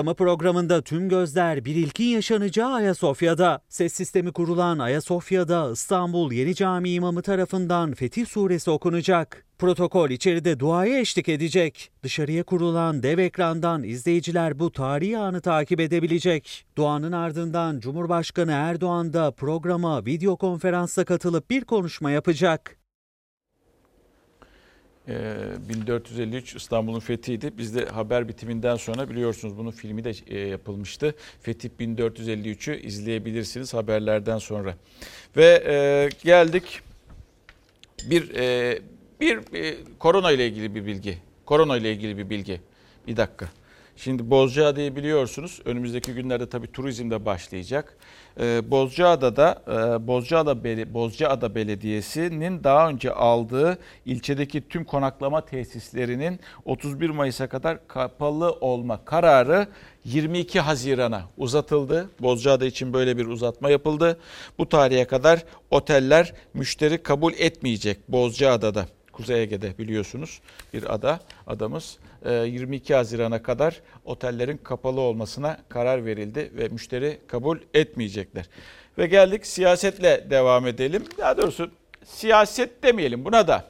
Kutlama programında tüm gözler bir ilkin yaşanacağı Ayasofya'da. Ses sistemi kurulan Ayasofya'da İstanbul Yeni Cami imamı tarafından Fetih Suresi okunacak. Protokol içeride duaya eşlik edecek. Dışarıya kurulan dev ekrandan izleyiciler bu tarihi anı takip edebilecek. Duanın ardından Cumhurbaşkanı Erdoğan da programa video konferansa katılıp bir konuşma yapacak. Ee, 1453 İstanbul'un fethiydi. Biz de haber bitiminden sonra biliyorsunuz bunun filmi de e, yapılmıştı. Fetih 1453'ü izleyebilirsiniz haberlerden sonra. Ve e, geldik bir e, bir e, korona ile ilgili bir bilgi. Korona ile ilgili bir bilgi. Bir dakika. Şimdi Bozcaada'yı biliyorsunuz. Önümüzdeki günlerde tabii turizm de başlayacak. Ee, Bozcaada'da e, Bozcaada, Beli, Bozcaada Belediyesi'nin daha önce aldığı ilçedeki tüm konaklama tesislerinin 31 Mayıs'a kadar kapalı olma kararı 22 Haziran'a uzatıldı. Bozcaada için böyle bir uzatma yapıldı. Bu tarihe kadar oteller müşteri kabul etmeyecek Bozcaada'da. Kuzey Ege'de biliyorsunuz bir ada adamız 22 Haziran'a kadar otellerin kapalı olmasına karar verildi ve müşteri kabul etmeyecekler. Ve geldik siyasetle devam edelim. Daha doğrusu siyaset demeyelim buna da.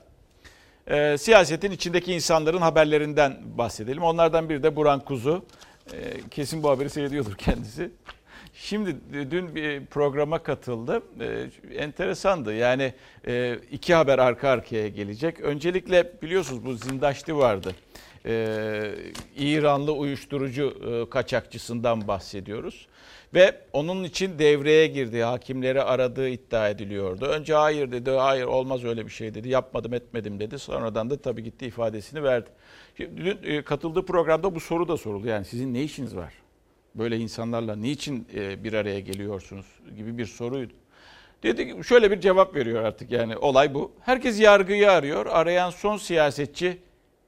E, siyasetin içindeki insanların haberlerinden bahsedelim. Onlardan biri de Buran Kuzu. E, kesin bu haberi seyrediyordur kendisi. Şimdi dün bir programa katıldı. Ee, enteresandı. Yani e, iki haber arka arkaya gelecek. Öncelikle biliyorsunuz bu Zindaşti vardı. Ee, İranlı uyuşturucu e, kaçakçısından bahsediyoruz. Ve onun için devreye girdi. Hakimleri aradığı iddia ediliyordu. Önce hayır dedi. Hayır olmaz öyle bir şey dedi. Yapmadım etmedim dedi. Sonradan da tabii gitti ifadesini verdi. Şimdi dün e, katıldığı programda bu soru da soruldu. Yani sizin ne işiniz var? böyle insanlarla niçin e, bir araya geliyorsunuz gibi bir soruydu. Dedi ki şöyle bir cevap veriyor artık yani olay bu. Herkes yargıyı arıyor. Arayan son siyasetçi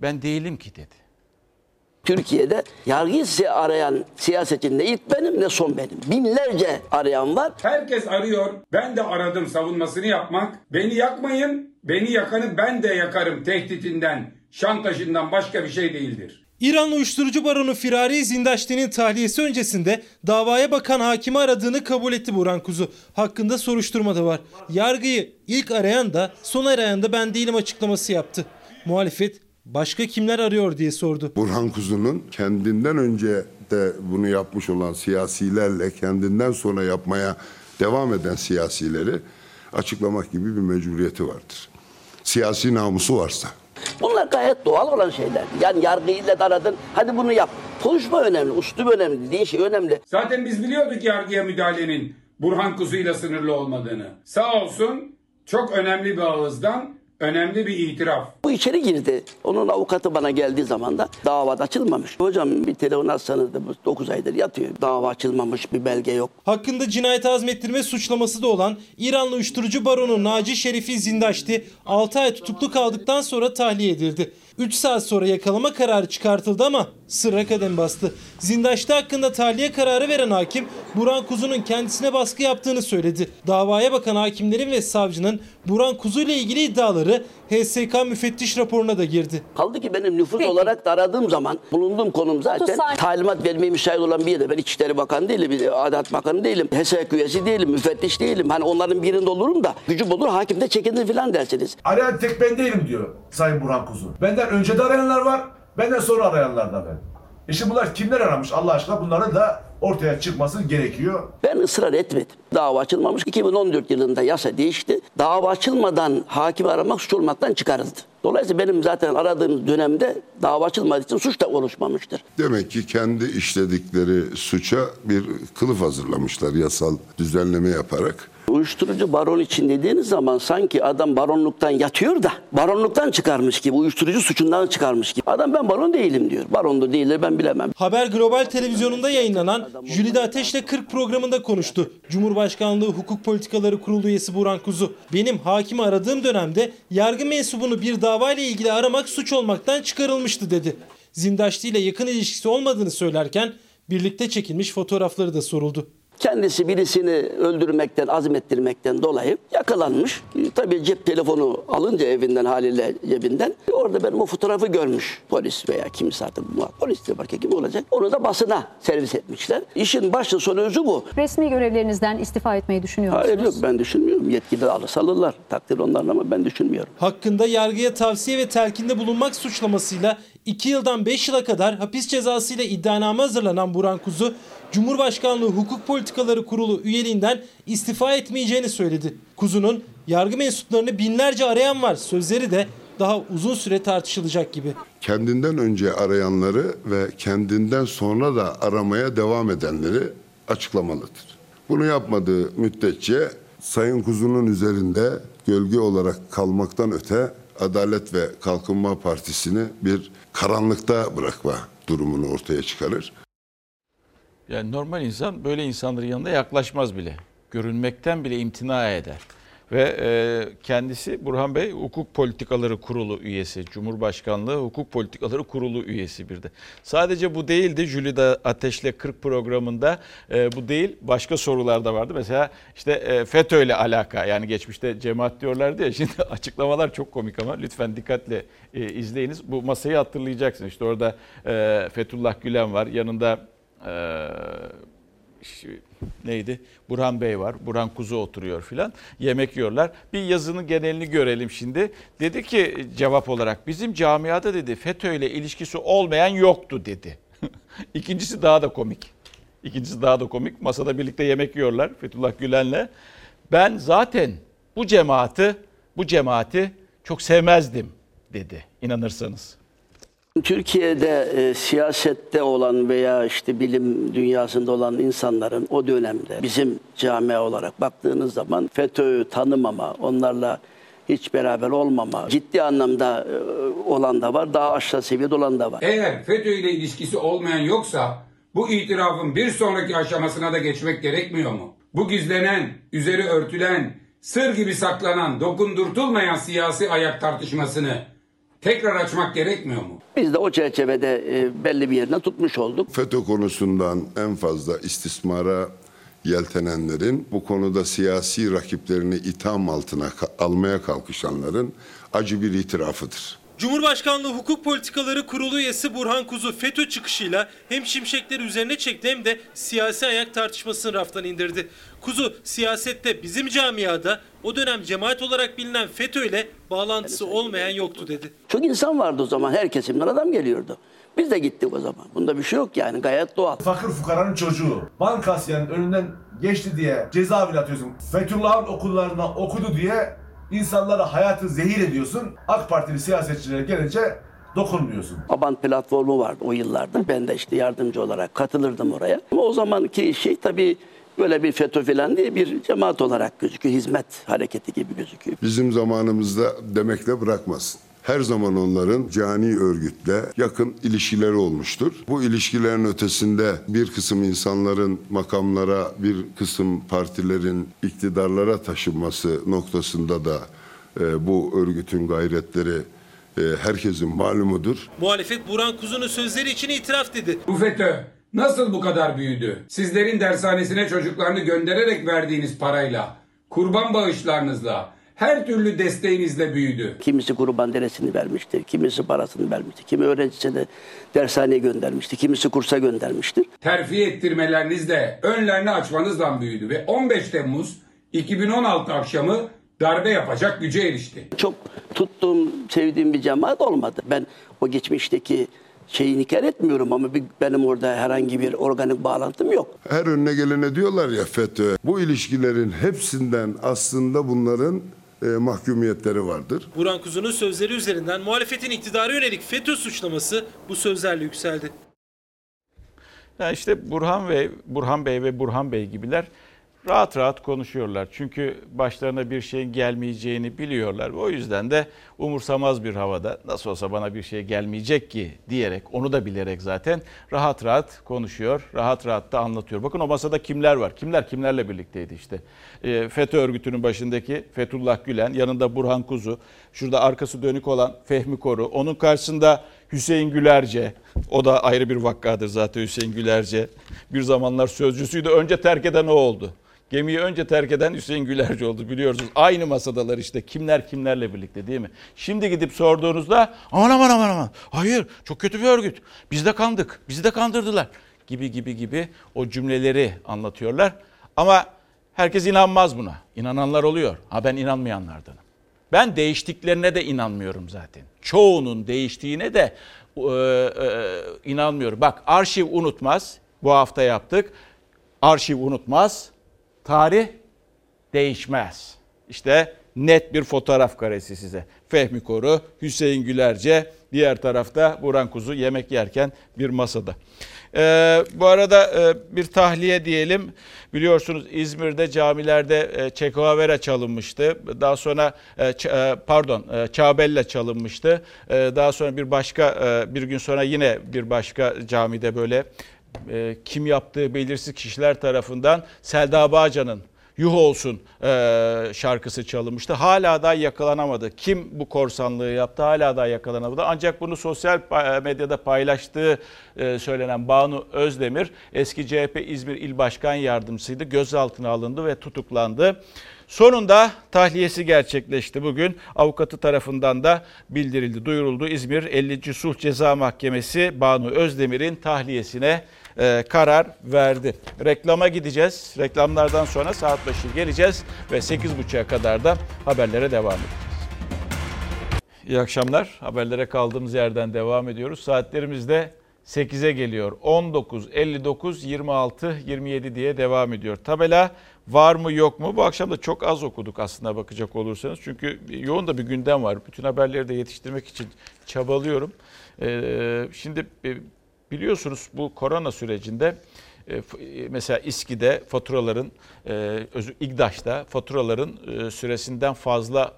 ben değilim ki dedi. Türkiye'de yargıyı arayan siyasetçi ne ilk benim ne son benim. Binlerce arayan var. Herkes arıyor. Ben de aradım savunmasını yapmak. Beni yakmayın. Beni yakanı ben de yakarım tehditinden, şantajından başka bir şey değildir. İran uyuşturucu baronu Firari Zindaşti'nin tahliyesi öncesinde davaya bakan hakimi aradığını kabul etti Burhan Kuzu. Hakkında soruşturma da var. Yargıyı ilk arayan da son arayan da ben değilim açıklaması yaptı. Muhalefet başka kimler arıyor diye sordu. Burhan Kuzu'nun kendinden önce de bunu yapmış olan siyasilerle kendinden sonra yapmaya devam eden siyasileri açıklamak gibi bir mecburiyeti vardır. Siyasi namusu varsa. Bunlar gayet doğal olan şeyler. Yani yargıyla da aradın. Hadi bunu yap. Konuşma önemli, üslup önemli, dediğin şey önemli. Zaten biz biliyorduk yargıya müdahalenin Burhan Kuzu'yla sınırlı olmadığını. Sağ olsun çok önemli bir ağızdan önemli bir itiraf. Bu içeri girdi. Onun avukatı bana geldiği zaman da dava açılmamış. Hocam bir telefon atsanız da 9 aydır yatıyor. Dava açılmamış bir belge yok. Hakkında cinayet azmettirme suçlaması da olan İranlı uyuşturucu baronu Naci Şerifi Zindaşti 6 ay tutuklu kaldıktan sonra tahliye edildi. 3 saat sonra yakalama kararı çıkartıldı ama sırra kadem bastı. Zindaşti hakkında tahliye kararı veren hakim Buran Kuzu'nun kendisine baskı yaptığını söyledi. Davaya bakan hakimlerin ve savcının Buran Kuzu ile ilgili iddiaları HSK müfettiş raporuna da girdi. Kaldı ki benim nüfus olarak da aradığım zaman bulunduğum konum zaten talimat vermeye müsait olan bir yerde. Ben İçişleri Bakanı değilim, Adalet Bakanı değilim, HESEK üyesi değilim, müfettiş değilim. Hani onların birinde olurum da gücüm olur hakim de çekinir filan dersiniz. Arayan tek ben değilim diyor Sayın Burhan Kuzu. Benden önce de arayanlar var, benden sonra arayanlar da ben. E şimdi bunlar kimler aramış Allah aşkına bunların da ortaya çıkması gerekiyor. Ben ısrar etmedim. Dava açılmamış. 2014 yılında yasa değişti. Dava açılmadan hakim aramak suç olmaktan çıkarıldı. Dolayısıyla benim zaten aradığım dönemde dava açılmadığı için suç da oluşmamıştır. Demek ki kendi işledikleri suça bir kılıf hazırlamışlar yasal düzenleme yaparak. Uyuşturucu baron için dediğiniz zaman sanki adam baronluktan yatıyor da baronluktan çıkarmış gibi, uyuşturucu suçundan çıkarmış gibi. Adam ben baron değilim diyor. Barondur değildir ben bilemem. Haber Global Televizyonunda yayınlanan Jülide Ateş'le 40 programında konuştu. Cumhurbaşkanlığı Hukuk Politikaları Kurulu üyesi Burhan Kuzu. Benim hakimi aradığım dönemde yargı mensubunu bir davayla ilgili aramak suç olmaktan çıkarılmıştı dedi. Zindaşti ile yakın ilişkisi olmadığını söylerken birlikte çekilmiş fotoğrafları da soruldu. Kendisi birisini öldürmekten, azmettirmekten dolayı yakalanmış. E, Tabii cep telefonu alınca evinden haliyle cebinden orada benim o fotoğrafı görmüş polis veya kimse artık polis de belki kim olacak. Onu da basına servis etmişler. İşin başı sonu özü bu. Resmi görevlerinizden istifa etmeyi düşünüyor musunuz? Hayır yok ben düşünmüyorum. Yetkili alırsa alırlar. Takdir onların ama ben düşünmüyorum. Hakkında yargıya tavsiye ve telkinde bulunmak suçlamasıyla 2 yıldan 5 yıla kadar hapis cezası ile iddianame hazırlanan Burhan Kuzu, Cumhurbaşkanlığı Hukuk Politikaları Kurulu üyeliğinden istifa etmeyeceğini söyledi. Kuzu'nun yargı mensuplarını binlerce arayan var sözleri de daha uzun süre tartışılacak gibi. Kendinden önce arayanları ve kendinden sonra da aramaya devam edenleri açıklamalıdır. Bunu yapmadığı müddetçe Sayın Kuzu'nun üzerinde gölge olarak kalmaktan öte Adalet ve Kalkınma Partisi'ni bir karanlıkta bırakma durumunu ortaya çıkarır. Yani normal insan böyle insanların yanında yaklaşmaz bile. Görünmekten bile imtina eder. Ve e, kendisi Burhan Bey Hukuk Politikaları Kurulu üyesi, Cumhurbaşkanlığı Hukuk Politikaları Kurulu üyesi bir de. Sadece bu değildi. Jülide Ateş'le 40 programında e, bu değil başka sorular da vardı. Mesela işte e, FETÖ ile alaka yani geçmişte cemaat diyorlardı ya [LAUGHS] şimdi açıklamalar çok komik ama lütfen dikkatle e, izleyiniz. Bu masayı hatırlayacaksınız. İşte orada e, Fethullah Gülen var yanında e, neydi? Burhan Bey var. Burhan Kuzu oturuyor filan. Yemek yiyorlar. Bir yazının genelini görelim şimdi. Dedi ki cevap olarak bizim camiada dedi FETÖ ile ilişkisi olmayan yoktu dedi. [LAUGHS] İkincisi daha da komik. İkincisi daha da komik. Masada birlikte yemek yiyorlar Fethullah Gülen'le. Ben zaten bu cemaati bu cemaati çok sevmezdim dedi. İnanırsanız. Türkiye'de e, siyasette olan veya işte bilim dünyasında olan insanların o dönemde bizim camia olarak baktığınız zaman FETÖ'yü tanımama, onlarla hiç beraber olmama, ciddi anlamda e, olan da var, daha aşağı seviyede olan da var. Eğer FETÖ ile ilişkisi olmayan yoksa bu itirafın bir sonraki aşamasına da geçmek gerekmiyor mu? Bu gizlenen, üzeri örtülen, sır gibi saklanan, dokundurtulmayan siyasi ayak tartışmasını tekrar açmak gerekmiyor mu? Biz de o çerçevede e, belli bir yerine tutmuş olduk. FETÖ konusundan en fazla istismara yeltenenlerin, bu konuda siyasi rakiplerini itham altına almaya kalkışanların acı bir itirafıdır. Cumhurbaşkanlığı Hukuk Politikaları Kurulu üyesi Burhan Kuzu FETÖ çıkışıyla hem şimşekleri üzerine çekti hem de siyasi ayak tartışmasını raftan indirdi. Kuzu siyasette bizim camiada o dönem cemaat olarak bilinen FETÖ ile bağlantısı olmayan yoktu dedi. Çok insan vardı o zaman, her kesimden adam geliyordu. Biz de gittik o zaman. Bunda bir şey yok yani, gayet doğal. Fakir fukaranın çocuğu bankasyanın önünden geçti diye cezaevine atıyorsun. Fethullah'ın okullarına okudu diye insanlara hayatı zehir ediyorsun. AK Partili siyasetçilere gelince dokunmuyorsun. Aban platformu vardı o yıllarda. Ben de işte yardımcı olarak katılırdım oraya. Ama o zamanki şey tabii böyle bir FETÖ falan diye bir cemaat olarak gözüküyor. Hizmet hareketi gibi gözüküyor. Bizim zamanımızda demekle bırakmasın. Her zaman onların cani örgütle yakın ilişkileri olmuştur. Bu ilişkilerin ötesinde bir kısım insanların makamlara, bir kısım partilerin iktidarlara taşınması noktasında da e, bu örgütün gayretleri e, herkesin malumudur. Muhalefet Burhan Kuzu'nun sözleri için itiraf dedi. Bu FETÖ nasıl bu kadar büyüdü? Sizlerin dershanesine çocuklarını göndererek verdiğiniz parayla, kurban bağışlarınızla, her türlü desteğinizle büyüdü. Kimisi kurban deresini vermiştir, kimisi parasını vermiştir, kimi öğrencisine dershaneye göndermiştir, kimisi kursa göndermiştir. Terfi ettirmelerinizle, önlerini açmanızla büyüdü ve 15 Temmuz 2016 akşamı darbe yapacak güce erişti. Çok tuttuğum, sevdiğim bir cemaat olmadı. Ben o geçmişteki şeyi inkar etmiyorum ama bir, benim orada herhangi bir organik bağlantım yok. Her önüne gelene diyorlar ya FETÖ. Bu ilişkilerin hepsinden aslında bunların e, mahkumiyetleri vardır. Burhan Kuzu'nun sözleri üzerinden muhalefetin iktidara yönelik FETÖ suçlaması bu sözlerle yükseldi. Yani işte Burhan Bey, Burhan Bey ve Burhan Bey gibiler rahat rahat konuşuyorlar. Çünkü başlarına bir şeyin gelmeyeceğini biliyorlar o yüzden de umursamaz bir havada nasıl olsa bana bir şey gelmeyecek ki diyerek onu da bilerek zaten rahat rahat konuşuyor. Rahat rahat da anlatıyor. Bakın o masada kimler var? Kimler kimlerle birlikteydi işte. E, FETÖ örgütünün başındaki Fethullah Gülen, yanında Burhan Kuzu, şurada arkası dönük olan Fehmi Koru, onun karşısında Hüseyin Gülerce, o da ayrı bir vakkadır zaten Hüseyin Gülerce. Bir zamanlar sözcüsüydü. Önce terk eden o oldu. Gemiyi önce terk eden Hüseyin Gülerci oldu biliyorsunuz. Aynı masadalar işte kimler kimlerle birlikte değil mi? Şimdi gidip sorduğunuzda aman aman aman aman hayır çok kötü bir örgüt. Biz de kandık bizi de kandırdılar gibi gibi gibi o cümleleri anlatıyorlar. Ama herkes inanmaz buna. İnananlar oluyor. Ha ben inanmayanlardanım. Ben değiştiklerine de inanmıyorum zaten. Çoğunun değiştiğine de e, e, inanmıyorum. Bak arşiv unutmaz. Bu hafta yaptık. Arşiv unutmaz tarih değişmez. İşte net bir fotoğraf karesi size. Fehmi Koru, Hüseyin Gülerce, diğer tarafta Burhan Kuzu yemek yerken bir masada. Ee, bu arada e, bir tahliye diyelim. Biliyorsunuz İzmir'de camilerde e, Çekavera çalınmıştı. Daha sonra e, e, pardon e, Çabella çalınmıştı. E, daha sonra bir başka e, bir gün sonra yine bir başka camide böyle e, kim yaptığı belirsiz kişiler tarafından Selda Bağcan'ın Yuh olsun e, şarkısı çalınmıştı. Hala da yakalanamadı. Kim bu korsanlığı yaptı hala da yakalanamadı. Ancak bunu sosyal medyada paylaştığı e, söylenen Banu Özdemir eski CHP İzmir İl Başkan Yardımcısıydı. Gözaltına alındı ve tutuklandı. Sonunda tahliyesi gerçekleşti bugün. Avukatı tarafından da bildirildi, duyuruldu. İzmir 50. Sulh Ceza Mahkemesi Banu Özdemir'in tahliyesine e, karar verdi. Reklama gideceğiz. Reklamlardan sonra saat başı geleceğiz ve 8.30'a kadar da haberlere devam edeceğiz. İyi akşamlar. Haberlere kaldığımız yerden devam ediyoruz. Saatlerimiz de 8'e geliyor. 19, 59, 26, 27 diye devam ediyor. Tabela var mı yok mu? Bu akşam da çok az okuduk aslında bakacak olursanız. Çünkü yoğun da bir gündem var. Bütün haberleri de yetiştirmek için çabalıyorum. Ee, şimdi biliyorsunuz bu korona sürecinde mesela İSKİ'de faturaların, İGDAŞ'ta faturaların süresinden fazla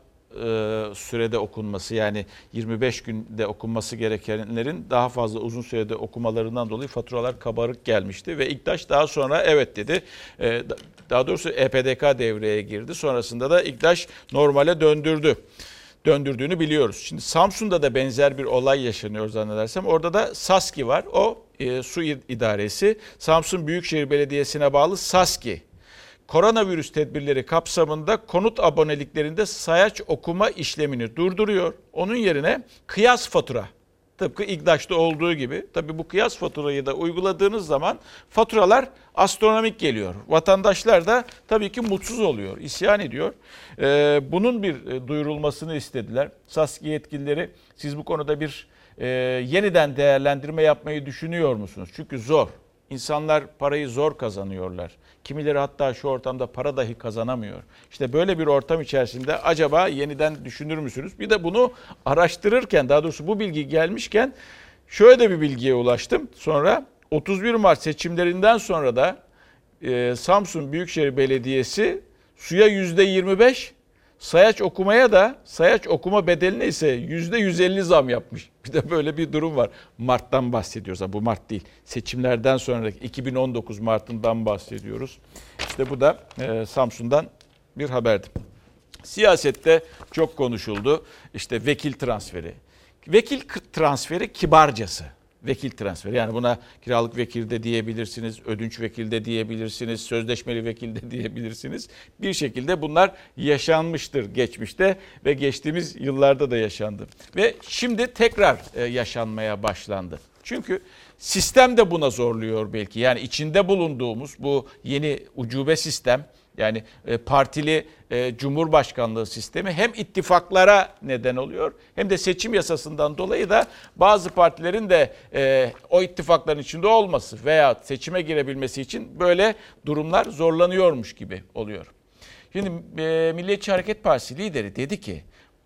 sürede okunması yani 25 günde okunması gerekenlerin daha fazla uzun sürede okumalarından dolayı faturalar kabarık gelmişti ve İGDAŞ daha sonra evet dedi. Daha doğrusu EPDK devreye girdi. Sonrasında da İGDAŞ normale döndürdü döndürdüğünü biliyoruz. Şimdi Samsun'da da benzer bir olay yaşanıyor zannedersem. Orada da SASKİ var. O e, su idaresi. Samsun Büyükşehir Belediyesi'ne bağlı SASKİ. Koronavirüs tedbirleri kapsamında konut aboneliklerinde sayaç okuma işlemini durduruyor. Onun yerine kıyas fatura Tıpkı İGDAŞ'ta olduğu gibi. Tabi bu kıyas faturayı da uyguladığınız zaman faturalar astronomik geliyor. Vatandaşlar da tabii ki mutsuz oluyor, isyan ediyor. Ee, bunun bir e, duyurulmasını istediler. SASKİ yetkilileri siz bu konuda bir e, yeniden değerlendirme yapmayı düşünüyor musunuz? Çünkü zor. İnsanlar parayı zor kazanıyorlar. Kimileri hatta şu ortamda para dahi kazanamıyor. İşte böyle bir ortam içerisinde acaba yeniden düşünür müsünüz? Bir de bunu araştırırken daha doğrusu bu bilgi gelmişken şöyle de bir bilgiye ulaştım. Sonra 31 Mart seçimlerinden sonra da e, Samsun Büyükşehir Belediyesi suya %25 Sayaç okumaya da sayaç okuma bedeline ise yüzde 150 zam yapmış. [LAUGHS] Bir de böyle bir durum var. Mart'tan bahsediyoruz. Bu Mart değil. Seçimlerden sonraki 2019 Mart'ından bahsediyoruz. İşte bu da e, Samsun'dan bir haberdi. Siyasette çok konuşuldu. İşte vekil transferi. Vekil transferi kibarcası. Vekil transferi. Yani buna kiralık vekil de diyebilirsiniz, ödünç vekil de diyebilirsiniz, sözleşmeli vekil de diyebilirsiniz. Bir şekilde bunlar yaşanmıştır geçmişte ve geçtiğimiz yıllarda da yaşandı. Ve şimdi tekrar e, yaşanmaya başlandı. Çünkü sistem de buna zorluyor belki. Yani içinde bulunduğumuz bu yeni ucube sistem yani e, partili e, cumhurbaşkanlığı sistemi hem ittifaklara neden oluyor hem de seçim yasasından dolayı da bazı partilerin de e, o ittifakların içinde olması veya seçime girebilmesi için böyle durumlar zorlanıyormuş gibi oluyor. Şimdi Milliyetçi Hareket Partisi lideri dedi ki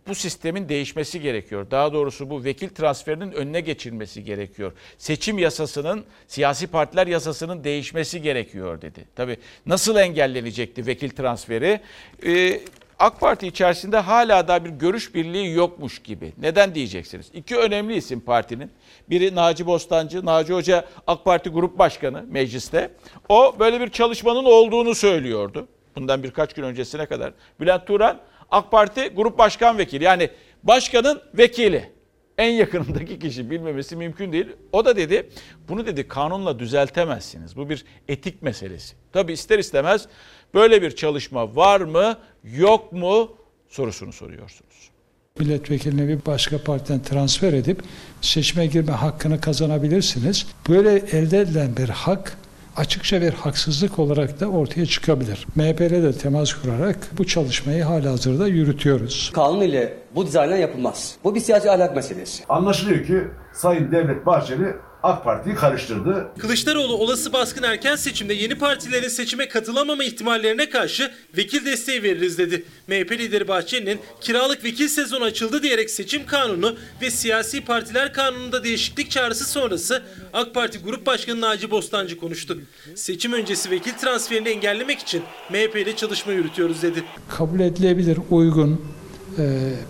bu sistemin değişmesi gerekiyor. Daha doğrusu bu vekil transferinin önüne geçilmesi gerekiyor. Seçim yasasının, siyasi partiler yasasının değişmesi gerekiyor dedi. Tabii nasıl engellenecekti vekil transferi? Ee, AK Parti içerisinde hala da bir görüş birliği yokmuş gibi. Neden diyeceksiniz? İki önemli isim partinin. Biri Naci Bostancı, Naci Hoca AK Parti Grup Başkanı mecliste. O böyle bir çalışmanın olduğunu söylüyordu. Bundan birkaç gün öncesine kadar. Bülent Turan AK Parti Grup Başkan Vekili yani başkanın vekili. En yakınındaki kişi bilmemesi mümkün değil. O da dedi bunu dedi kanunla düzeltemezsiniz. Bu bir etik meselesi. Tabi ister istemez böyle bir çalışma var mı yok mu sorusunu soruyorsunuz. Milletvekilini bir başka partiden transfer edip seçime girme hakkını kazanabilirsiniz. Böyle elde edilen bir hak açıkça bir haksızlık olarak da ortaya çıkabilir. MHP'yle de temas kurarak bu çalışmayı hala hazırda yürütüyoruz. Kanun ile bu dizaynlar yapılmaz. Bu bir siyasi ahlak meselesi. Anlaşılıyor ki Sayın Devlet Bahçeli AK Parti'yi karıştırdı. Kılıçdaroğlu olası baskın erken seçimde yeni partilerin seçime katılamama ihtimallerine karşı vekil desteği veririz dedi. MHP lideri Bahçeli'nin kiralık vekil sezonu açıldı diyerek seçim kanunu ve siyasi partiler kanununda değişiklik çağrısı sonrası AK Parti Grup Başkanı Naci Bostancı konuştu. Seçim öncesi vekil transferini engellemek için MHP ile çalışma yürütüyoruz dedi. Kabul edilebilir, uygun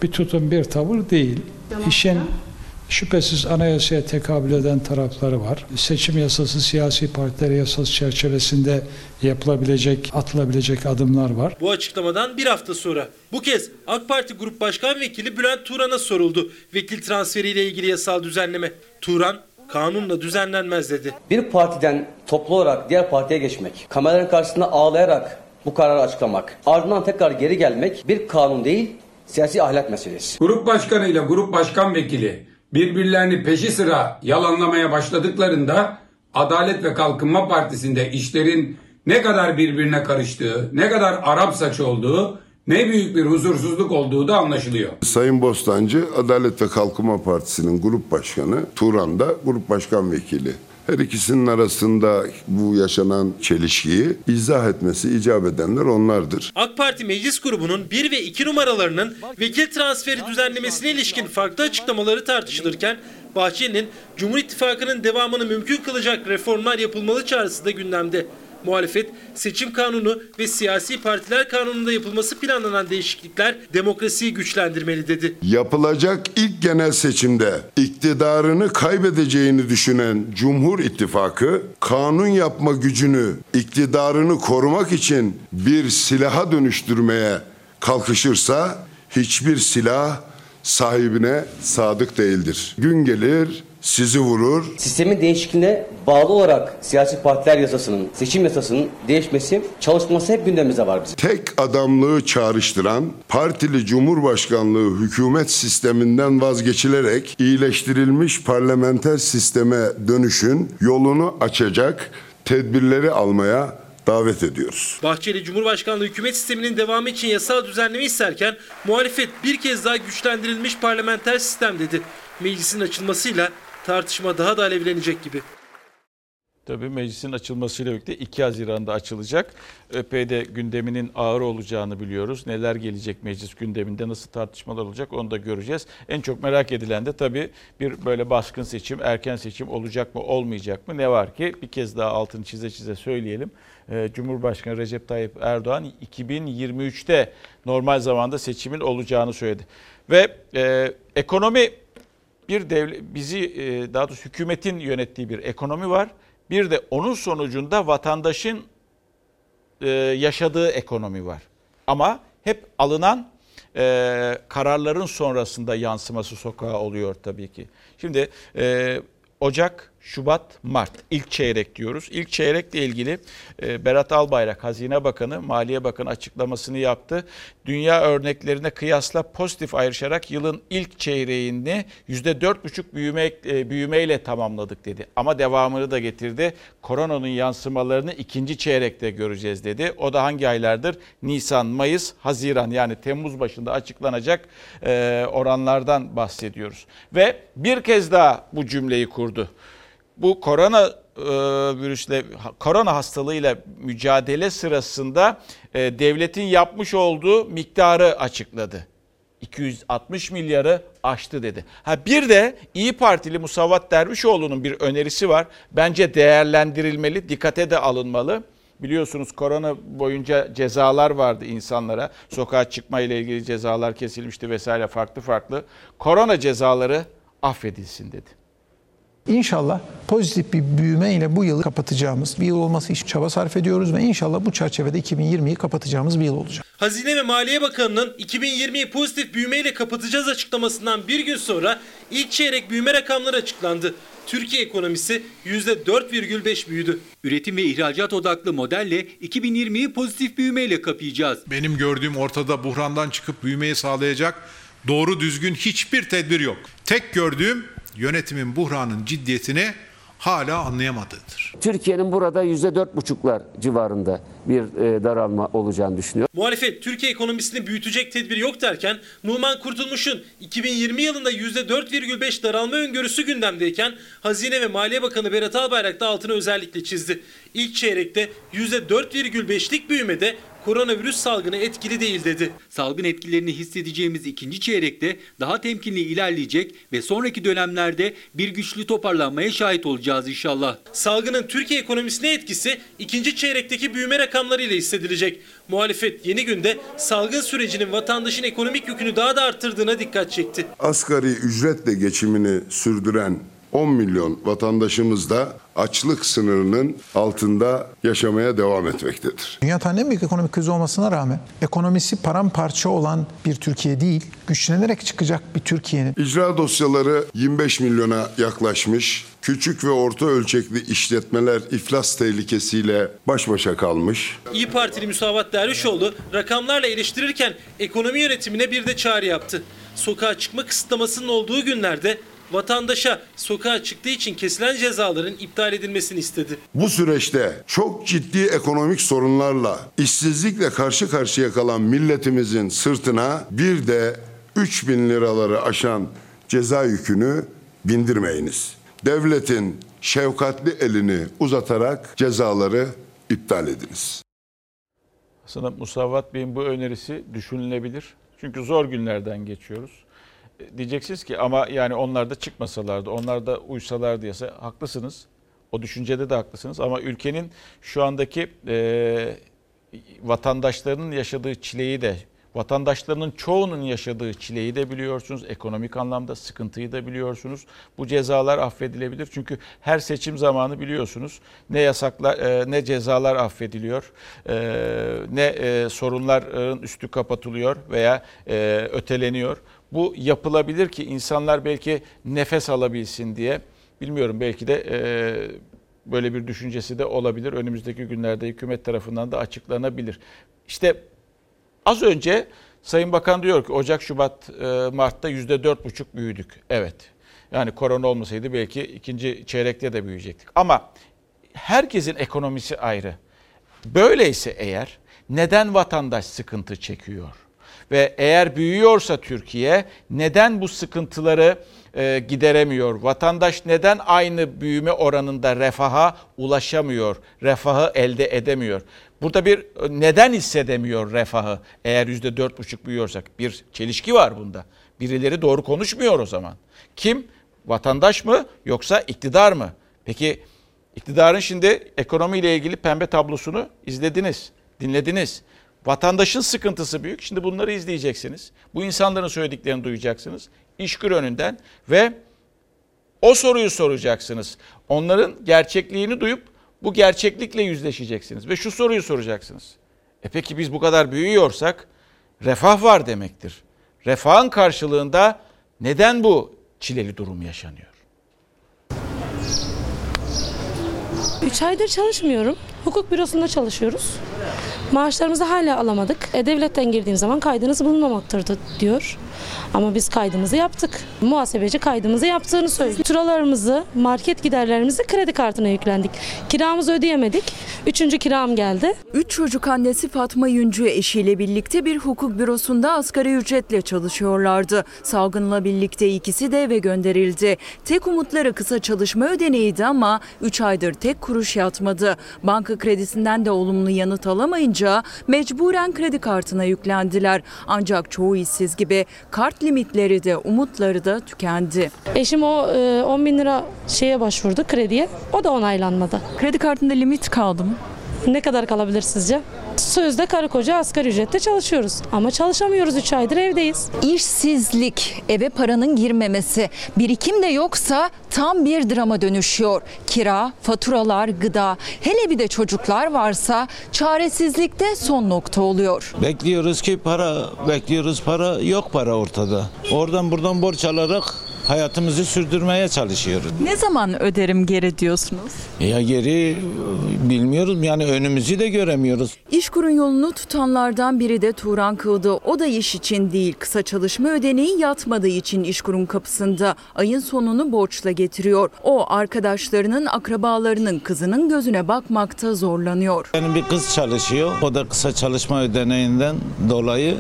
bir tutum, bir tavır değil. İşin Şüphesiz anayasaya tekabül eden tarafları var. Seçim yasası, siyasi partiler yasası çerçevesinde yapılabilecek, atılabilecek adımlar var. Bu açıklamadan bir hafta sonra bu kez AK Parti Grup Başkan Vekili Bülent Turan'a soruldu. Vekil transferiyle ilgili yasal düzenleme. Turan kanunla düzenlenmez dedi. Bir partiden toplu olarak diğer partiye geçmek, kameraların karşısında ağlayarak bu kararı açıklamak, ardından tekrar geri gelmek bir kanun değil, siyasi ahlak meselesi. Grup başkanı ile grup başkan vekili birbirlerini peşi sıra yalanlamaya başladıklarında Adalet ve Kalkınma Partisi'nde işlerin ne kadar birbirine karıştığı, ne kadar Arap saçı olduğu, ne büyük bir huzursuzluk olduğu da anlaşılıyor. Sayın Bostancı Adalet ve Kalkınma Partisi'nin grup başkanı, Turan da grup başkan vekili. Her ikisinin arasında bu yaşanan çelişkiyi izah etmesi icap edenler onlardır. AK Parti meclis grubunun 1 ve 2 numaralarının vekil transferi düzenlemesine ilişkin farklı açıklamaları tartışılırken Bahçeli'nin Cumhur İttifakı'nın devamını mümkün kılacak reformlar yapılmalı çağrısı da gündemde. Muhalefet seçim kanunu ve siyasi partiler kanununda yapılması planlanan değişiklikler demokrasiyi güçlendirmeli dedi. Yapılacak ilk genel seçimde iktidarını kaybedeceğini düşünen Cumhur İttifakı kanun yapma gücünü, iktidarını korumak için bir silaha dönüştürmeye kalkışırsa hiçbir silah sahibine sadık değildir. Gün gelir sizi vurur. Sistemin değişikliğine bağlı olarak siyasi partiler yasasının, seçim yasasının değişmesi çalışması hep gündemimizde var bizim. Tek adamlığı çağrıştıran partili cumhurbaşkanlığı hükümet sisteminden vazgeçilerek iyileştirilmiş parlamenter sisteme dönüşün yolunu açacak tedbirleri almaya davet ediyoruz. Bahçeli Cumhurbaşkanlığı hükümet sisteminin devamı için yasal düzenleme isterken muhalefet bir kez daha güçlendirilmiş parlamenter sistem dedi. Meclisin açılmasıyla tartışma daha da alevlenecek gibi. Tabii meclisin açılmasıyla birlikte 2 Haziran'da açılacak. ÖP'de gündeminin ağır olacağını biliyoruz. Neler gelecek meclis gündeminde, nasıl tartışmalar olacak onu da göreceğiz. En çok merak edilen de tabii bir böyle baskın seçim, erken seçim olacak mı, olmayacak mı? Ne var ki bir kez daha altını çize çize söyleyelim. Cumhurbaşkanı Recep Tayyip Erdoğan 2023'te normal zamanda seçimin olacağını söyledi. Ve e, ekonomi bir devlet, bizi e, daha doğrusu hükümetin yönettiği bir ekonomi var. Bir de onun sonucunda vatandaşın e, yaşadığı ekonomi var. Ama hep alınan e, kararların sonrasında yansıması sokağa oluyor tabii ki. Şimdi Ocak, Şubat, Mart ilk çeyrek diyoruz. İlk çeyrekle ilgili e, Berat Albayrak Hazine Bakanı, Maliye Bakanı açıklamasını yaptı. Dünya örneklerine kıyasla pozitif ayrışarak yılın ilk çeyreğini %4,5 büyüme, e, büyümeyle tamamladık dedi. Ama devamını da getirdi. Koronanın yansımalarını ikinci çeyrekte göreceğiz dedi. O da hangi aylardır? Nisan, Mayıs, Haziran yani Temmuz başında açıklanacak e, oranlardan bahsediyoruz. Ve bir kez daha bu cümleyi kurdu bu korona e, virüsle korona hastalığıyla mücadele sırasında e, devletin yapmış olduğu miktarı açıkladı. 260 milyarı aştı dedi. Ha bir de İyi Partili Musavat Dervişoğlu'nun bir önerisi var. Bence değerlendirilmeli, dikkate de alınmalı. Biliyorsunuz korona boyunca cezalar vardı insanlara. Sokağa çıkma ile ilgili cezalar kesilmişti vesaire farklı farklı. Korona cezaları affedilsin dedi. İnşallah pozitif bir büyüme ile bu yılı kapatacağımız bir yıl olması için çaba sarf ediyoruz ve inşallah bu çerçevede 2020'yi kapatacağımız bir yıl olacak. Hazine ve Maliye Bakanı'nın 2020'yi pozitif büyümeyle kapatacağız açıklamasından bir gün sonra ilk çeyrek büyüme rakamları açıklandı. Türkiye ekonomisi %4,5 büyüdü. Üretim ve ihracat odaklı modelle 2020'yi pozitif büyümeyle kapayacağız. Benim gördüğüm ortada buhrandan çıkıp büyümeyi sağlayacak doğru düzgün hiçbir tedbir yok. Tek gördüğüm yönetimin buhranın ciddiyetini hala anlayamadığıdır. Türkiye'nin burada yüzde dört buçuklar civarında bir e, daralma olacağını düşünüyor. Muhalefet Türkiye ekonomisini büyütecek tedbir yok derken Numan Kurtulmuş'un 2020 yılında yüzde 4,5 daralma öngörüsü gündemdeyken Hazine ve Maliye Bakanı Berat Albayrak da altını özellikle çizdi. İlk çeyrekte %4,5'lik büyümede koronavirüs salgını etkili değil dedi. Salgın etkilerini hissedeceğimiz ikinci çeyrekte daha temkinli ilerleyecek ve sonraki dönemlerde bir güçlü toparlanmaya şahit olacağız inşallah. Salgının Türkiye ekonomisine etkisi ikinci çeyrekteki büyüme rakamlarıyla hissedilecek. Muhalefet yeni günde salgın sürecinin vatandaşın ekonomik yükünü daha da arttırdığına dikkat çekti. Asgari ücretle geçimini sürdüren 10 milyon vatandaşımız da açlık sınırının altında yaşamaya devam etmektedir. Dünya en büyük ekonomik krizi olmasına rağmen ekonomisi paramparça olan bir Türkiye değil, güçlenerek çıkacak bir Türkiye'nin. İcra dosyaları 25 milyona yaklaşmış. Küçük ve orta ölçekli işletmeler iflas tehlikesiyle baş başa kalmış. İyi Partili Müsavat Dervişoğlu rakamlarla eleştirirken ekonomi yönetimine bir de çağrı yaptı. Sokağa çıkma kısıtlamasının olduğu günlerde vatandaşa sokağa çıktığı için kesilen cezaların iptal edilmesini istedi. Bu süreçte çok ciddi ekonomik sorunlarla, işsizlikle karşı karşıya kalan milletimizin sırtına bir de 3 bin liraları aşan ceza yükünü bindirmeyiniz. Devletin şefkatli elini uzatarak cezaları iptal ediniz. Aslında Musavat Bey'in bu önerisi düşünülebilir. Çünkü zor günlerden geçiyoruz diyeceksiniz ki ama yani onlar da çıkmasalardı, onlar da uysalardı diyese haklısınız. O düşüncede de haklısınız ama ülkenin şu andaki e, vatandaşlarının yaşadığı çileyi de vatandaşlarının çoğunun yaşadığı çileyi de biliyorsunuz. Ekonomik anlamda sıkıntıyı da biliyorsunuz. Bu cezalar affedilebilir. Çünkü her seçim zamanı biliyorsunuz ne yasaklar e, ne cezalar affediliyor. E, ne e, sorunların üstü kapatılıyor veya öteleniyor. Bu yapılabilir ki insanlar belki nefes alabilsin diye. Bilmiyorum belki de e, böyle bir düşüncesi de olabilir. Önümüzdeki günlerde hükümet tarafından da açıklanabilir. İşte az önce Sayın Bakan diyor ki Ocak, Şubat, e, Mart'ta yüzde dört buçuk büyüdük. Evet. Yani korona olmasaydı belki ikinci çeyrekte de büyüyecektik. Ama herkesin ekonomisi ayrı. Böyleyse eğer neden vatandaş sıkıntı çekiyor? Ve eğer büyüyorsa Türkiye neden bu sıkıntıları e, gideremiyor? Vatandaş neden aynı büyüme oranında refaha ulaşamıyor? Refahı elde edemiyor? Burada bir neden hissedemiyor refahı eğer yüzde dört buçuk büyüyorsak? Bir çelişki var bunda. Birileri doğru konuşmuyor o zaman. Kim? Vatandaş mı yoksa iktidar mı? Peki iktidarın şimdi ekonomiyle ilgili pembe tablosunu izlediniz, dinlediniz. Vatandaşın sıkıntısı büyük. Şimdi bunları izleyeceksiniz. Bu insanların söylediklerini duyacaksınız. İşgür önünden ve o soruyu soracaksınız. Onların gerçekliğini duyup bu gerçeklikle yüzleşeceksiniz. Ve şu soruyu soracaksınız. E peki biz bu kadar büyüyorsak refah var demektir. Refahın karşılığında neden bu çileli durum yaşanıyor? 3 aydır çalışmıyorum. Hukuk bürosunda çalışıyoruz. Maaşlarımızı hala alamadık. E, devletten girdiğim zaman kaydınız bulunmamaktadır diyor. Ama biz kaydımızı yaptık. Muhasebeci kaydımızı yaptığını söylüyor. Faturalarımızı, market giderlerimizi kredi kartına yüklendik. Kiramızı ödeyemedik. Üçüncü kiram geldi. Üç çocuk annesi Fatma Yüncü eşiyle birlikte bir hukuk bürosunda asgari ücretle çalışıyorlardı. Salgınla birlikte ikisi de eve gönderildi. Tek umutları kısa çalışma ödeneğiydi ama 3 aydır tek kuruş yatmadı. Banka kredisinden de olumlu yanıt alamayınca mecburen kredi kartına yüklendiler. Ancak çoğu işsiz gibi kart limitleri de umutları da tükendi. Eşim o e, 10 bin lira şeye başvurdu krediye. O da onaylanmadı. Kredi kartında limit kaldı mı? Ne kadar kalabilir sizce? Sözde karı koca asgari ücretle çalışıyoruz. Ama çalışamıyoruz 3 aydır evdeyiz. İşsizlik, eve paranın girmemesi, birikim de yoksa tam bir drama dönüşüyor. Kira, faturalar, gıda, hele bir de çocuklar varsa çaresizlikte son nokta oluyor. Bekliyoruz ki para, bekliyoruz para, yok para ortada. Oradan buradan borç alarak hayatımızı sürdürmeye çalışıyoruz. Ne zaman öderim geri diyorsunuz? Ya geri bilmiyoruz yani önümüzü de göremiyoruz. İşkurun yolunu tutanlardan biri de Turan Kığdı. O da iş için değil, kısa çalışma ödeneği yatmadığı için İşkur'un kapısında. Ayın sonunu borçla getiriyor. O arkadaşlarının, akrabalarının kızının gözüne bakmakta zorlanıyor. Benim bir kız çalışıyor. O da kısa çalışma ödeneğinden dolayı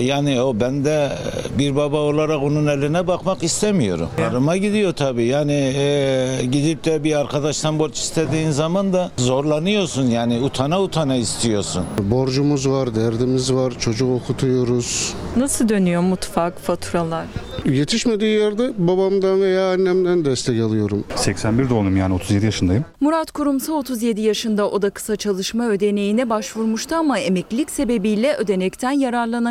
yani o ben de bir baba olarak onun eline bakmak istemiyorum. Arıma gidiyor tabii. Yani e, gidip de bir arkadaştan borç istediğin zaman da zorlanıyorsun. Yani utana utana istiyorsun. Borcumuz var, derdimiz var, çocuk okutuyoruz. Nasıl dönüyor mutfak, faturalar? Yetişmediği yerde babamdan veya annemden destek alıyorum. 81 doğumluyum yani 37 yaşındayım. Murat Kurumsa 37 yaşında o da kısa çalışma ödeneğine başvurmuştu ama emeklilik sebebiyle ödenekten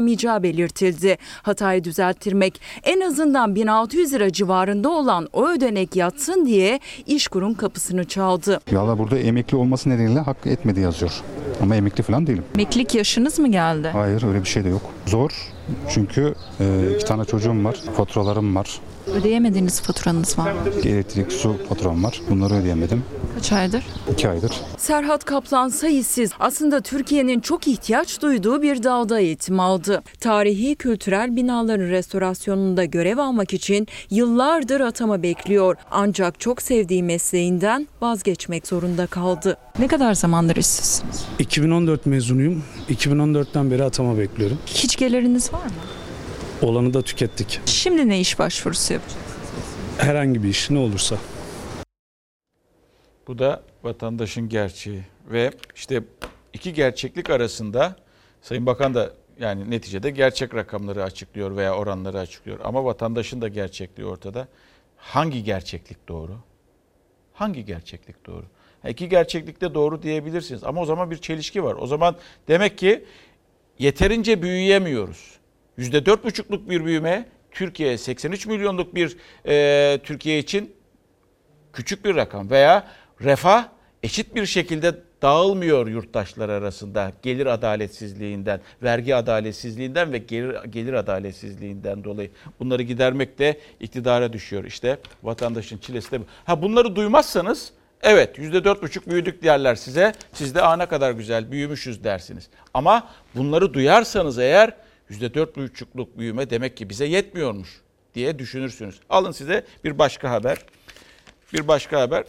yararlanamayacağı belirtildi. Hatayı düzelttirmek en azından 1600 lira civarında olan o ödenek yatsın diye İşkur'un kapısını çaldı. Valla burada emekli olması nedeniyle hak etmedi yazıyor. Ama emekli falan değilim. Emeklilik yaşınız mı geldi? Hayır öyle bir şey de yok. Zor çünkü e, iki tane çocuğum var, faturalarım var. Ödeyemediğiniz faturanız var mı? Elektrik, su faturam var. Bunları ödeyemedim. Kaç aydır? İki aydır. Serhat Kaplan sayısız aslında Türkiye'nin çok ihtiyaç duyduğu bir dalda eğitim aldı. Tarihi kültürel binaların restorasyonunda görev almak için yıllardır atama bekliyor. Ancak çok sevdiği mesleğinden vazgeçmek zorunda kaldı. Ne kadar zamandır işsizsiniz? 2014 mezunuyum. 2014'ten beri atama bekliyorum. Hiç geliriniz var mı? Olanı da tükettik. Şimdi ne iş başvurusu yapacaksınız? Herhangi bir iş ne olursa. Bu da vatandaşın gerçeği ve işte iki gerçeklik arasında Sayın Bakan da yani neticede gerçek rakamları açıklıyor veya oranları açıklıyor ama vatandaşın da gerçekliği ortada. Hangi gerçeklik doğru? Hangi gerçeklik doğru? Ha, iki gerçeklikte doğru diyebilirsiniz ama o zaman bir çelişki var. O zaman demek ki yeterince büyüyemiyoruz. %4,5'luk bir büyüme Türkiye 83 milyonluk bir e, Türkiye için küçük bir rakam veya refah eşit bir şekilde dağılmıyor yurttaşlar arasında gelir adaletsizliğinden, vergi adaletsizliğinden ve gelir, gelir adaletsizliğinden dolayı bunları gidermek de iktidara düşüyor. İşte vatandaşın çilesi de. Ha bunları duymazsanız evet %4,5 büyüdük derler size. Siz de aa ne kadar güzel büyümüşüz dersiniz. Ama bunları duyarsanız eğer %4,5'luk büyüme demek ki bize yetmiyormuş diye düşünürsünüz. Alın size bir başka haber. Bir başka haber.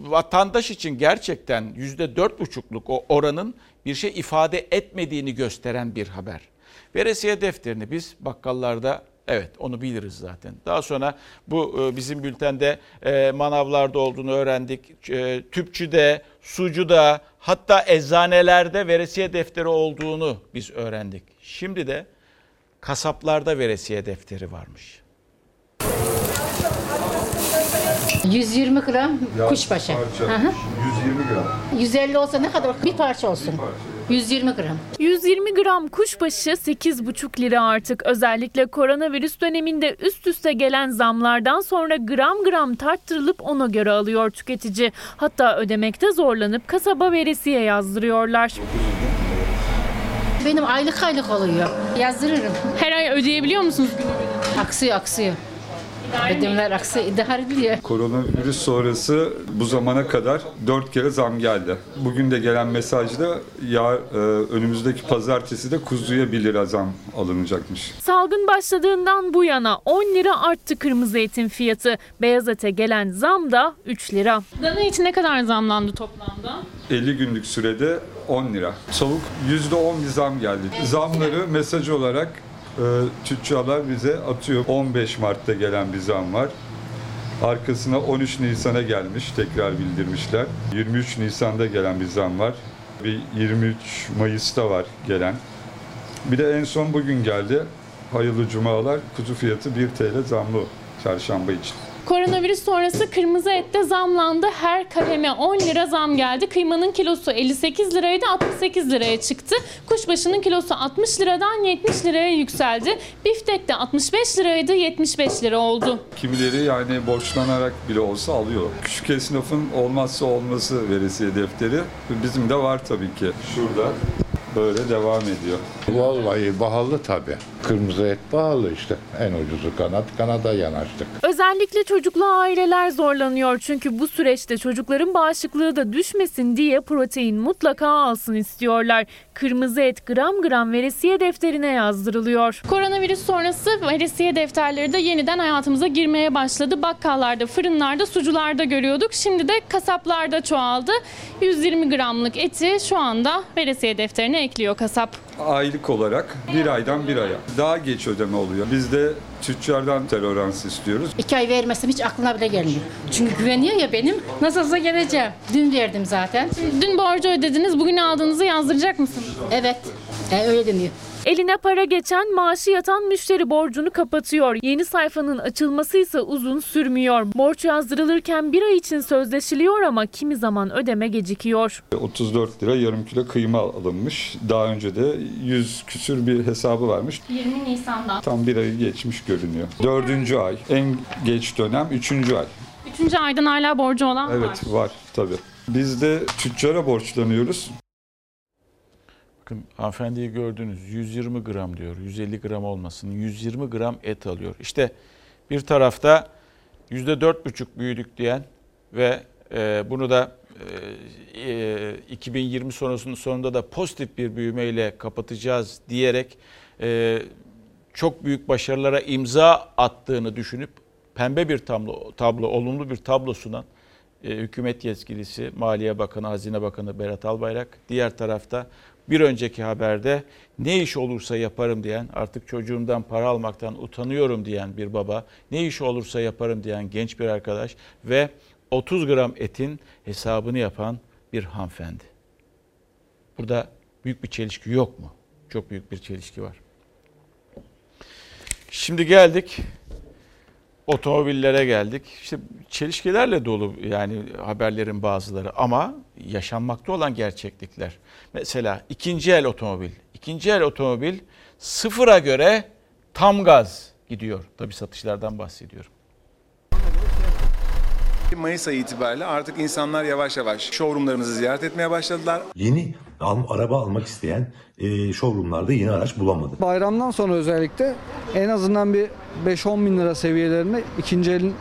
Vatandaş için gerçekten %4,5'luk o oranın bir şey ifade etmediğini gösteren bir haber. Veresiye defterini biz bakkallarda Evet onu biliriz zaten. Daha sonra bu e, bizim bültende e, manavlarda olduğunu öğrendik. E, tüpçüde, sucuda hatta eczanelerde veresiye defteri olduğunu biz öğrendik. Şimdi de kasaplarda veresiye defteri varmış. 120 gram kuşbaşı. Hı hı. 120 gram. 150 olsa ne kadar? Bir parça olsun. 120 gram. 120 gram kuşbaşı 8,5 lira artık. Özellikle koronavirüs döneminde üst üste gelen zamlardan sonra gram gram tarttırılıp ona göre alıyor tüketici. Hatta ödemekte zorlanıp kasaba veresiye yazdırıyorlar. Benim aylık aylık oluyor. Yazdırırım. Her ay ödeyebiliyor musunuz? Aksıyor aksıyor. Ödemeler aksa idare ediliyor. Koronavirüs sonrası bu zamana kadar dört kere zam geldi. Bugün de gelen mesajda ya e, önümüzdeki pazartesi de kuzuya 1 lira zam alınacakmış. Salgın başladığından bu yana 10 lira arttı kırmızı etin fiyatı. Beyaz ete gelen zam da 3 lira. Dana için ne kadar zamlandı toplamda? 50 günlük sürede 10 lira. Tavuk %10 bir zam geldi. Zamları mesaj olarak tüccarlar bize atıyor. 15 Mart'ta gelen bir zam var. Arkasına 13 Nisan'a gelmiş, tekrar bildirmişler. 23 Nisan'da gelen bir zam var. Bir 23 Mayıs'ta var gelen. Bir de en son bugün geldi. Hayırlı cumalar. Kuzu fiyatı 1 TL zamlı çarşamba için. Koronavirüs sonrası kırmızı ette zamlandı. Her kaleme 10 lira zam geldi. Kıymanın kilosu 58 liraydı 68 liraya çıktı. Kuşbaşının kilosu 60 liradan 70 liraya yükseldi. Biftek de 65 liraydı 75 lira oldu. Kimileri yani borçlanarak bile olsa alıyor. Küçük esnafın olmazsa olması veresiye defteri. Bizim de var tabii ki. Şurada böyle devam ediyor. Vallahi pahalı tabii. Kırmızı et pahalı işte. En ucuzu kanat, kanada yanaştık. Özellikle çocuklu aileler zorlanıyor çünkü bu süreçte çocukların bağışıklığı da düşmesin diye protein mutlaka alsın istiyorlar. Kırmızı et gram gram veresiye defterine yazdırılıyor. Koronavirüs sonrası veresiye defterleri de yeniden hayatımıza girmeye başladı. Bakkallarda, fırınlarda, sucularda görüyorduk. Şimdi de kasaplarda çoğaldı. 120 gramlık eti şu anda veresiye defterine ekliyor kasap. Aylık olarak bir aydan bir aya. Daha geç ödeme oluyor. Biz de tüccardan tolerans istiyoruz. İki ay vermesem hiç aklına bile gelmiyor. Çünkü güveniyor ya benim. Nasılsa geleceğim. Dün verdim zaten. Dün borcu ödediniz, bugün aldığınızı yazdıracak mısınız? Evet. E, öyle deniyor. Eline para geçen, maaşı yatan müşteri borcunu kapatıyor. Yeni sayfanın açılması ise uzun sürmüyor. Borç yazdırılırken bir ay için sözleşiliyor ama kimi zaman ödeme gecikiyor. 34 lira yarım kilo kıyma alınmış. Daha önce de 100 küsür bir hesabı varmış. 20 Nisan'dan. Tam bir ayı geçmiş görünüyor. Dördüncü ay. En geç dönem üçüncü ay. Üçüncü aydan hala borcu olan var. Evet var tabii. Biz de tüccara borçlanıyoruz. Bakın hanımefendiyi gördünüz 120 gram diyor 150 gram olmasın 120 gram et alıyor. İşte bir tarafta %4,5 büyüdük diyen ve e, bunu da e, e, 2020 sonrasının sonunda da pozitif bir büyümeyle kapatacağız diyerek e, çok büyük başarılara imza attığını düşünüp pembe bir tablo, tablo olumlu bir tablo sunan e, hükümet yetkilisi Maliye Bakanı, Hazine Bakanı Berat Albayrak. Diğer tarafta bir önceki haberde ne iş olursa yaparım diyen, artık çocuğumdan para almaktan utanıyorum diyen bir baba, ne iş olursa yaparım diyen genç bir arkadaş ve 30 gram etin hesabını yapan bir hanımefendi. Burada büyük bir çelişki yok mu? Çok büyük bir çelişki var. Şimdi geldik otomobillere geldik. İşte çelişkilerle dolu yani haberlerin bazıları ama yaşanmakta olan gerçeklikler. Mesela ikinci el otomobil. İkinci el otomobil sıfıra göre tam gaz gidiyor. Tabii satışlardan bahsediyorum. Mayıs ayı itibariyle artık insanlar yavaş yavaş showroomlarımızı ziyaret etmeye başladılar. Yeni al- araba almak isteyen e, showroomlarda yeni araç bulamadı. Bayramdan sonra özellikle en azından bir 5-10 bin lira seviyelerinde ikinci elin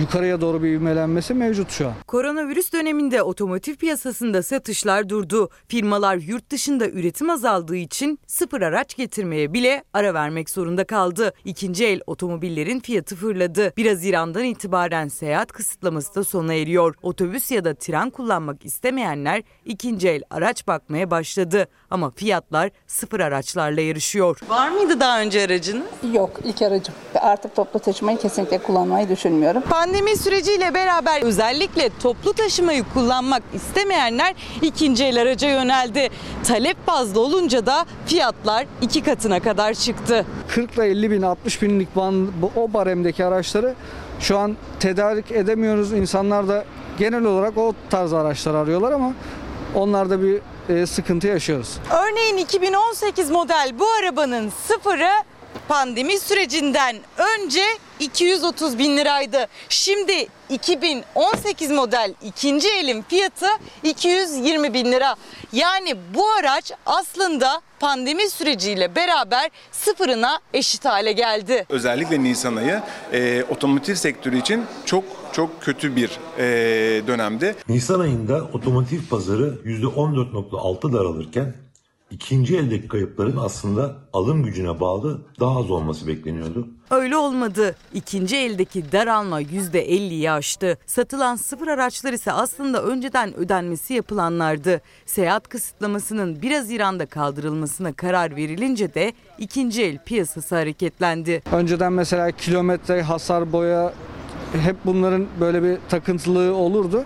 yukarıya doğru bir ivmelenmesi mevcut şu an. Koronavirüs döneminde otomotiv piyasasında satışlar durdu. Firmalar yurt dışında üretim azaldığı için sıfır araç getirmeye bile ara vermek zorunda kaldı. İkinci el otomobillerin fiyatı fırladı. 1 Haziran'dan itibaren seyahat kısıtlaması da sona eriyor. Otobüs ya da tren kullanmak istemeyenler ikinci el araç bakmaya başladı. Ama fiyatlar sıfır araçlarla yarışıyor. Var mıydı daha önce aracınız? Yok ilk aracım. Artık toplu taşımayı kesinlikle kullanmayı düşünmüyorum. Pandemi süreciyle beraber özellikle toplu taşımayı kullanmak istemeyenler ikinci el araca yöneldi. Talep fazla olunca da fiyatlar iki katına kadar çıktı. 40 ile 50 bin 60 binlik ban, bu- o baremdeki araçları şu an tedarik edemiyoruz. İnsanlar da genel olarak o tarz araçlar arıyorlar ama onlarda bir e, sıkıntı yaşıyoruz. Örneğin 2018 model bu arabanın sıfırı pandemi sürecinden önce 230 bin liraydı. Şimdi 2018 model ikinci elin fiyatı 220 bin lira. Yani bu araç aslında pandemi süreciyle beraber sıfırına eşit hale geldi. Özellikle Nisan ayı e, otomotiv sektörü için çok çok kötü bir e, dönemdi. Nisan ayında otomotiv pazarı %14.6 daralırken ikinci eldeki kayıpların aslında alım gücüne bağlı daha az olması bekleniyordu. Öyle olmadı. İkinci eldeki daralma %50'yi aştı. Satılan sıfır araçlar ise aslında önceden ödenmesi yapılanlardı. Seyahat kısıtlamasının 1 Haziran'da kaldırılmasına karar verilince de ikinci el piyasası hareketlendi. Önceden mesela kilometre, hasar, boya hep bunların böyle bir takıntılığı olurdu.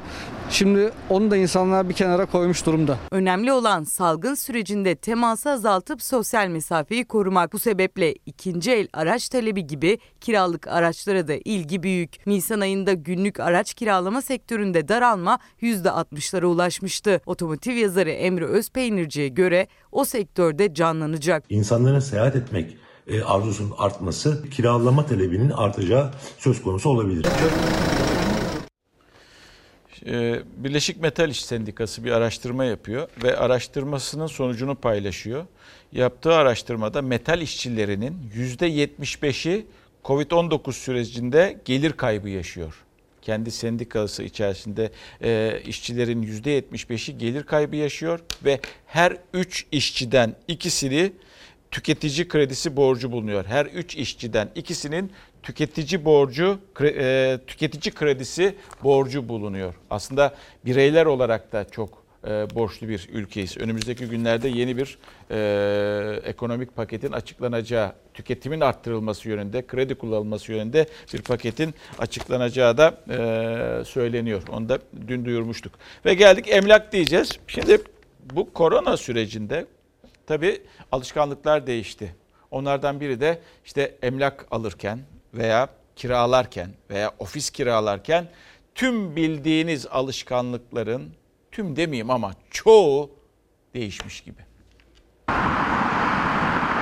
Şimdi onu da insanlar bir kenara koymuş durumda. Önemli olan salgın sürecinde teması azaltıp sosyal mesafeyi korumak. Bu sebeple ikinci el araç talebi gibi kiralık araçlara da ilgi büyük. Nisan ayında günlük araç kiralama sektöründe daralma %60'lara ulaşmıştı. Otomotiv yazarı Emre Özpeynirci'ye göre o sektörde canlanacak. İnsanların seyahat etmek e, arzusunun artması kiralama talebinin artacağı söz konusu olabilir. Ee, Birleşik Metal İş Sendikası bir araştırma yapıyor ve araştırmasının sonucunu paylaşıyor. Yaptığı araştırmada metal işçilerinin %75'i Covid-19 sürecinde gelir kaybı yaşıyor. Kendi sendikası içerisinde e, işçilerin %75'i gelir kaybı yaşıyor ve her 3 işçiden ikisini tüketici kredisi borcu bulunuyor. Her 3 işçiden ikisinin tüketici borcu, e, tüketici kredisi borcu bulunuyor. Aslında bireyler olarak da çok e, borçlu bir ülkeyiz. Önümüzdeki günlerde yeni bir e, ekonomik paketin açıklanacağı, tüketimin arttırılması yönünde, kredi kullanılması yönünde bir paketin açıklanacağı da e, söyleniyor. Onu da dün duyurmuştuk. Ve geldik emlak diyeceğiz. Şimdi bu korona sürecinde tabii alışkanlıklar değişti. Onlardan biri de işte emlak alırken veya kiralarken veya ofis kiralarken tüm bildiğiniz alışkanlıkların tüm demeyeyim ama çoğu değişmiş gibi.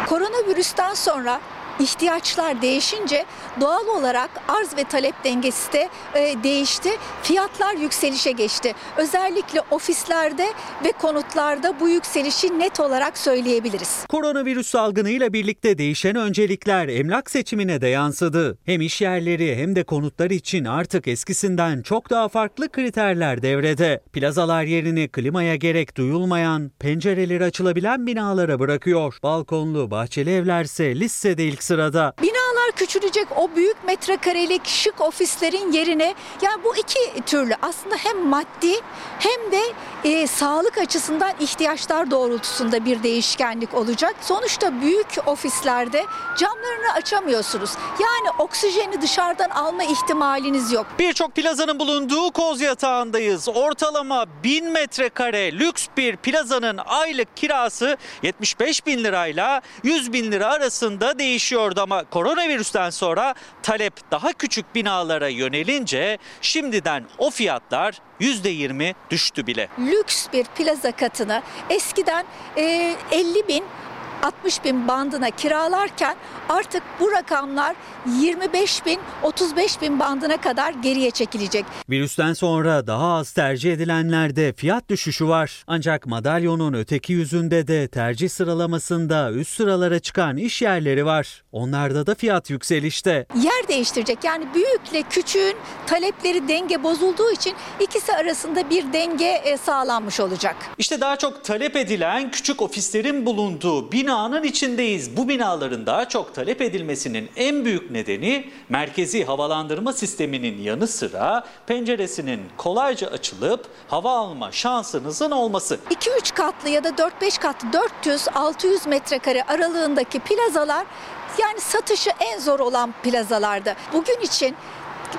Koronavirüsten sonra ihtiyaçlar değişince doğal olarak arz ve talep dengesi de e, değişti. Fiyatlar yükselişe geçti. Özellikle ofislerde ve konutlarda bu yükselişi net olarak söyleyebiliriz. Koronavirüs salgınıyla birlikte değişen öncelikler emlak seçimine de yansıdı. Hem iş yerleri hem de konutlar için artık eskisinden çok daha farklı kriterler devrede. Plazalar yerini klimaya gerek duyulmayan, pencereleri açılabilen binalara bırakıyor. Balkonlu, bahçeli evlerse listede ilk sırada. Binalar küçülecek o büyük metrekarelik şık ofislerin yerine yani bu iki türlü aslında hem maddi hem de e, sağlık açısından ihtiyaçlar doğrultusunda bir değişkenlik olacak. Sonuçta büyük ofislerde camlarını açamıyorsunuz. Yani oksijeni dışarıdan alma ihtimaliniz yok. Birçok plazanın bulunduğu koz yatağındayız. Ortalama 1000 metrekare lüks bir plazanın aylık kirası 75 bin lirayla 100 bin lira arasında değişiyordu ama koronavirüsten sonra talep daha küçük binalara yönelince şimdiden o fiyatlar %20 düştü bile. Lüks bir plaza katını eskiden e, 50 bin 60 bin bandına kiralarken artık bu rakamlar 25 bin 35 bin bandına kadar geriye çekilecek. Virüsten sonra daha az tercih edilenlerde fiyat düşüşü var. Ancak madalyonun öteki yüzünde de tercih sıralamasında üst sıralara çıkan iş yerleri var. Onlarda da fiyat yükselişte. Yer değiştirecek yani büyükle küçüğün talepleri denge bozulduğu için ikisi arasında bir denge e, sağlanmış olacak. İşte daha çok talep edilen küçük ofislerin bulunduğu binanın içindeyiz. Bu binaların daha çok talep edilmesinin en büyük nedeni merkezi havalandırma sisteminin yanı sıra penceresinin kolayca açılıp hava alma şansınızın olması. 2-3 katlı ya da 4-5 katlı 400-600 metrekare aralığındaki plazalar yani satışı en zor olan plazalarda. Bugün için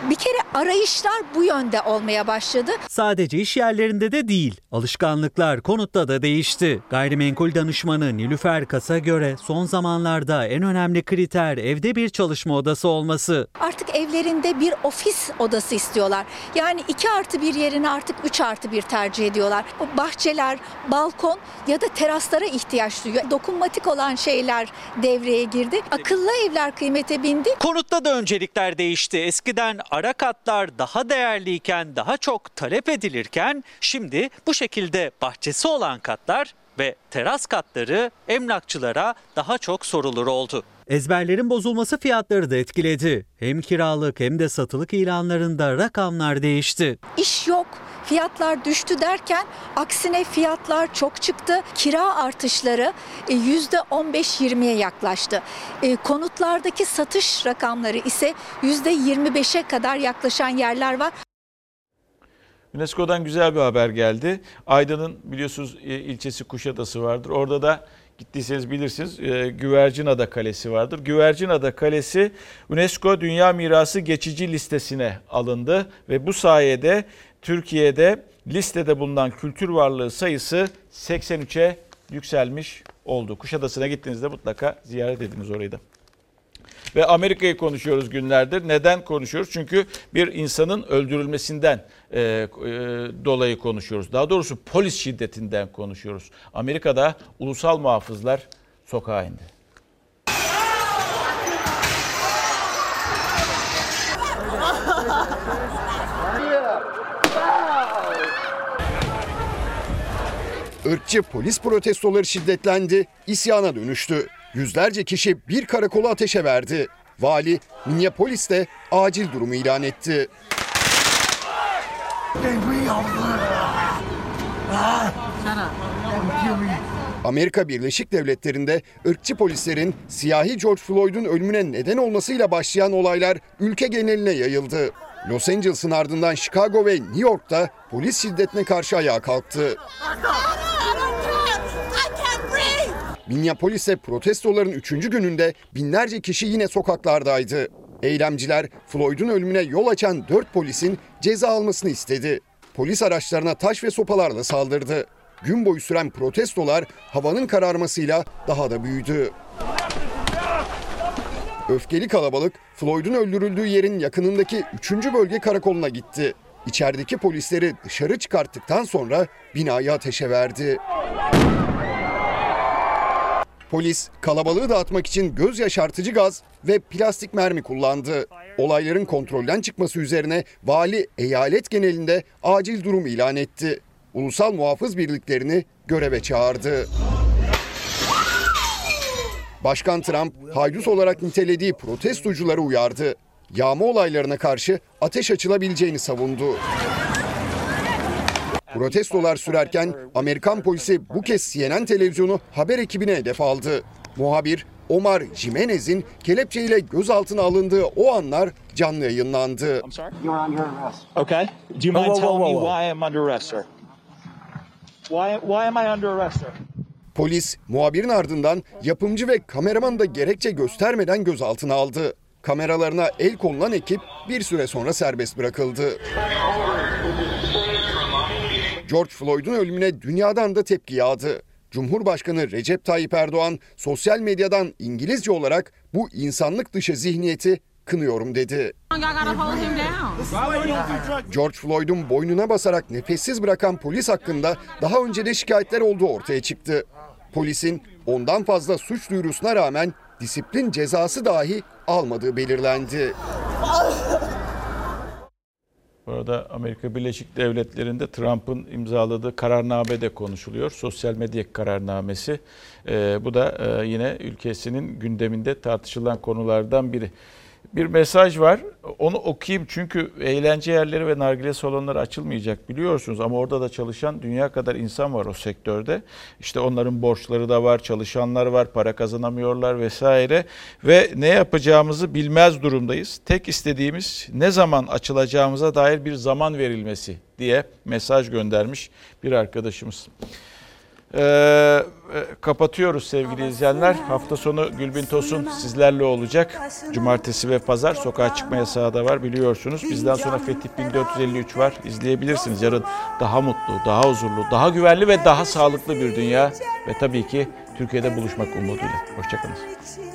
bir kere arayışlar bu yönde olmaya başladı. Sadece iş yerlerinde de değil, alışkanlıklar konutta da değişti. Gayrimenkul danışmanı Nilüfer Kas'a göre son zamanlarda en önemli kriter evde bir çalışma odası olması. Artık evlerinde bir ofis odası istiyorlar. Yani 2 artı bir yerine artık 3 artı bir tercih ediyorlar. O bahçeler, balkon ya da teraslara ihtiyaç duyuyor. Dokunmatik olan şeyler devreye girdi. Akıllı evler kıymete bindi. Konutta da öncelikler değişti. Eskiden ara katlar daha değerliyken, daha çok talep edilirken şimdi bu şekilde bahçesi olan katlar ve teras katları emlakçılara daha çok sorulur oldu. Ezberlerin bozulması fiyatları da etkiledi. Hem kiralık hem de satılık ilanlarında rakamlar değişti. İş yok, fiyatlar düştü derken aksine fiyatlar çok çıktı. Kira artışları e, %15-20'ye yaklaştı. E, Konutlardaki satış rakamları ise %25'e kadar yaklaşan yerler var. UNESCO'dan güzel bir haber geldi. Aydın'ın biliyorsunuz ilçesi Kuşadası vardır. Orada da gittiyseniz bilirsiniz e, Güvercinada Kalesi vardır. Güvercinada Kalesi UNESCO Dünya Mirası geçici listesine alındı ve bu sayede Türkiye'de listede bulunan kültür varlığı sayısı 83'e yükselmiş oldu. Kuşadası'na gittiğinizde mutlaka ziyaret ediniz orayı da. Ve Amerika'yı konuşuyoruz günlerdir. Neden konuşuyoruz? Çünkü bir insanın öldürülmesinden e, e, dolayı konuşuyoruz. Daha doğrusu polis şiddetinden konuşuyoruz. Amerika'da ulusal muhafızlar sokağa indi. Irkçı polis protestoları şiddetlendi, isyana dönüştü. Yüzlerce kişi bir karakolu ateşe verdi. Vali Minneapolis'te acil durumu ilan etti. Amerika Birleşik Devletleri'nde ırkçı polislerin siyahi George Floyd'un ölümüne neden olmasıyla başlayan olaylar ülke geneline yayıldı. Los Angeles'ın ardından Chicago ve New York'ta polis şiddetine karşı ayağa kalktı. Minneapolis'te protestoların 3. gününde binlerce kişi yine sokaklardaydı. Eylemciler Floyd'un ölümüne yol açan 4 polisin ceza almasını istedi. Polis araçlarına taş ve sopalarla saldırdı. Gün boyu süren protestolar havanın kararmasıyla daha da büyüdü. Öfkeli kalabalık Floyd'un öldürüldüğü yerin yakınındaki 3. bölge karakoluna gitti. İçerideki polisleri dışarı çıkarttıktan sonra binayı ateşe verdi. Polis kalabalığı dağıtmak için göz yaşartıcı gaz ve plastik mermi kullandı. Olayların kontrolden çıkması üzerine vali eyalet genelinde acil durum ilan etti. Ulusal muhafız birliklerini göreve çağırdı. Başkan Trump haydut olarak nitelediği protestocuları uyardı. Yağma olaylarına karşı ateş açılabileceğini savundu. Protestolar sürerken Amerikan polisi bu kez CNN televizyonu haber ekibine hedef aldı. Muhabir Omar Jimenez'in kelepçeyle gözaltına alındığı o anlar canlı yayınlandı. You're under arrest. Okay. Do you mind Whoa, whoa, telling whoa, me whoa. why I'm under arrest, sir? Why, why am I under arrest, sir? Polis muhabirin ardından yapımcı ve kameraman da gerekçe göstermeden gözaltına aldı. Kameralarına el konulan ekip bir süre sonra serbest bırakıldı. George Floyd'un ölümüne dünyadan da tepki yağdı. Cumhurbaşkanı Recep Tayyip Erdoğan sosyal medyadan İngilizce olarak bu insanlık dışı zihniyeti kınıyorum dedi. George Floyd'un boynuna basarak nefessiz bırakan polis hakkında daha önce de şikayetler olduğu ortaya çıktı. Polisin ondan fazla suç duyurusuna rağmen disiplin cezası dahi almadığı belirlendi. Bu arada Amerika Birleşik Devletleri'nde Trump'ın imzaladığı kararname de konuşuluyor. Sosyal medya kararnamesi. Ee, bu da e, yine ülkesinin gündeminde tartışılan konulardan biri. Bir mesaj var. Onu okuyayım çünkü eğlence yerleri ve nargile salonları açılmayacak biliyorsunuz ama orada da çalışan dünya kadar insan var o sektörde. İşte onların borçları da var, çalışanlar var, para kazanamıyorlar vesaire ve ne yapacağımızı bilmez durumdayız. Tek istediğimiz ne zaman açılacağımıza dair bir zaman verilmesi diye mesaj göndermiş bir arkadaşımız. Ee, e, kapatıyoruz sevgili izleyenler. Hafta sonu Gülbin Tosun sizlerle olacak. Cumartesi ve pazar sokağa çıkma yasağı da var biliyorsunuz. Bizden sonra Fetih 1453 var. İzleyebilirsiniz. Yarın daha mutlu, daha huzurlu, daha güvenli ve daha sağlıklı bir dünya ve tabii ki Türkiye'de buluşmak umuduyla. Hoşçakalın.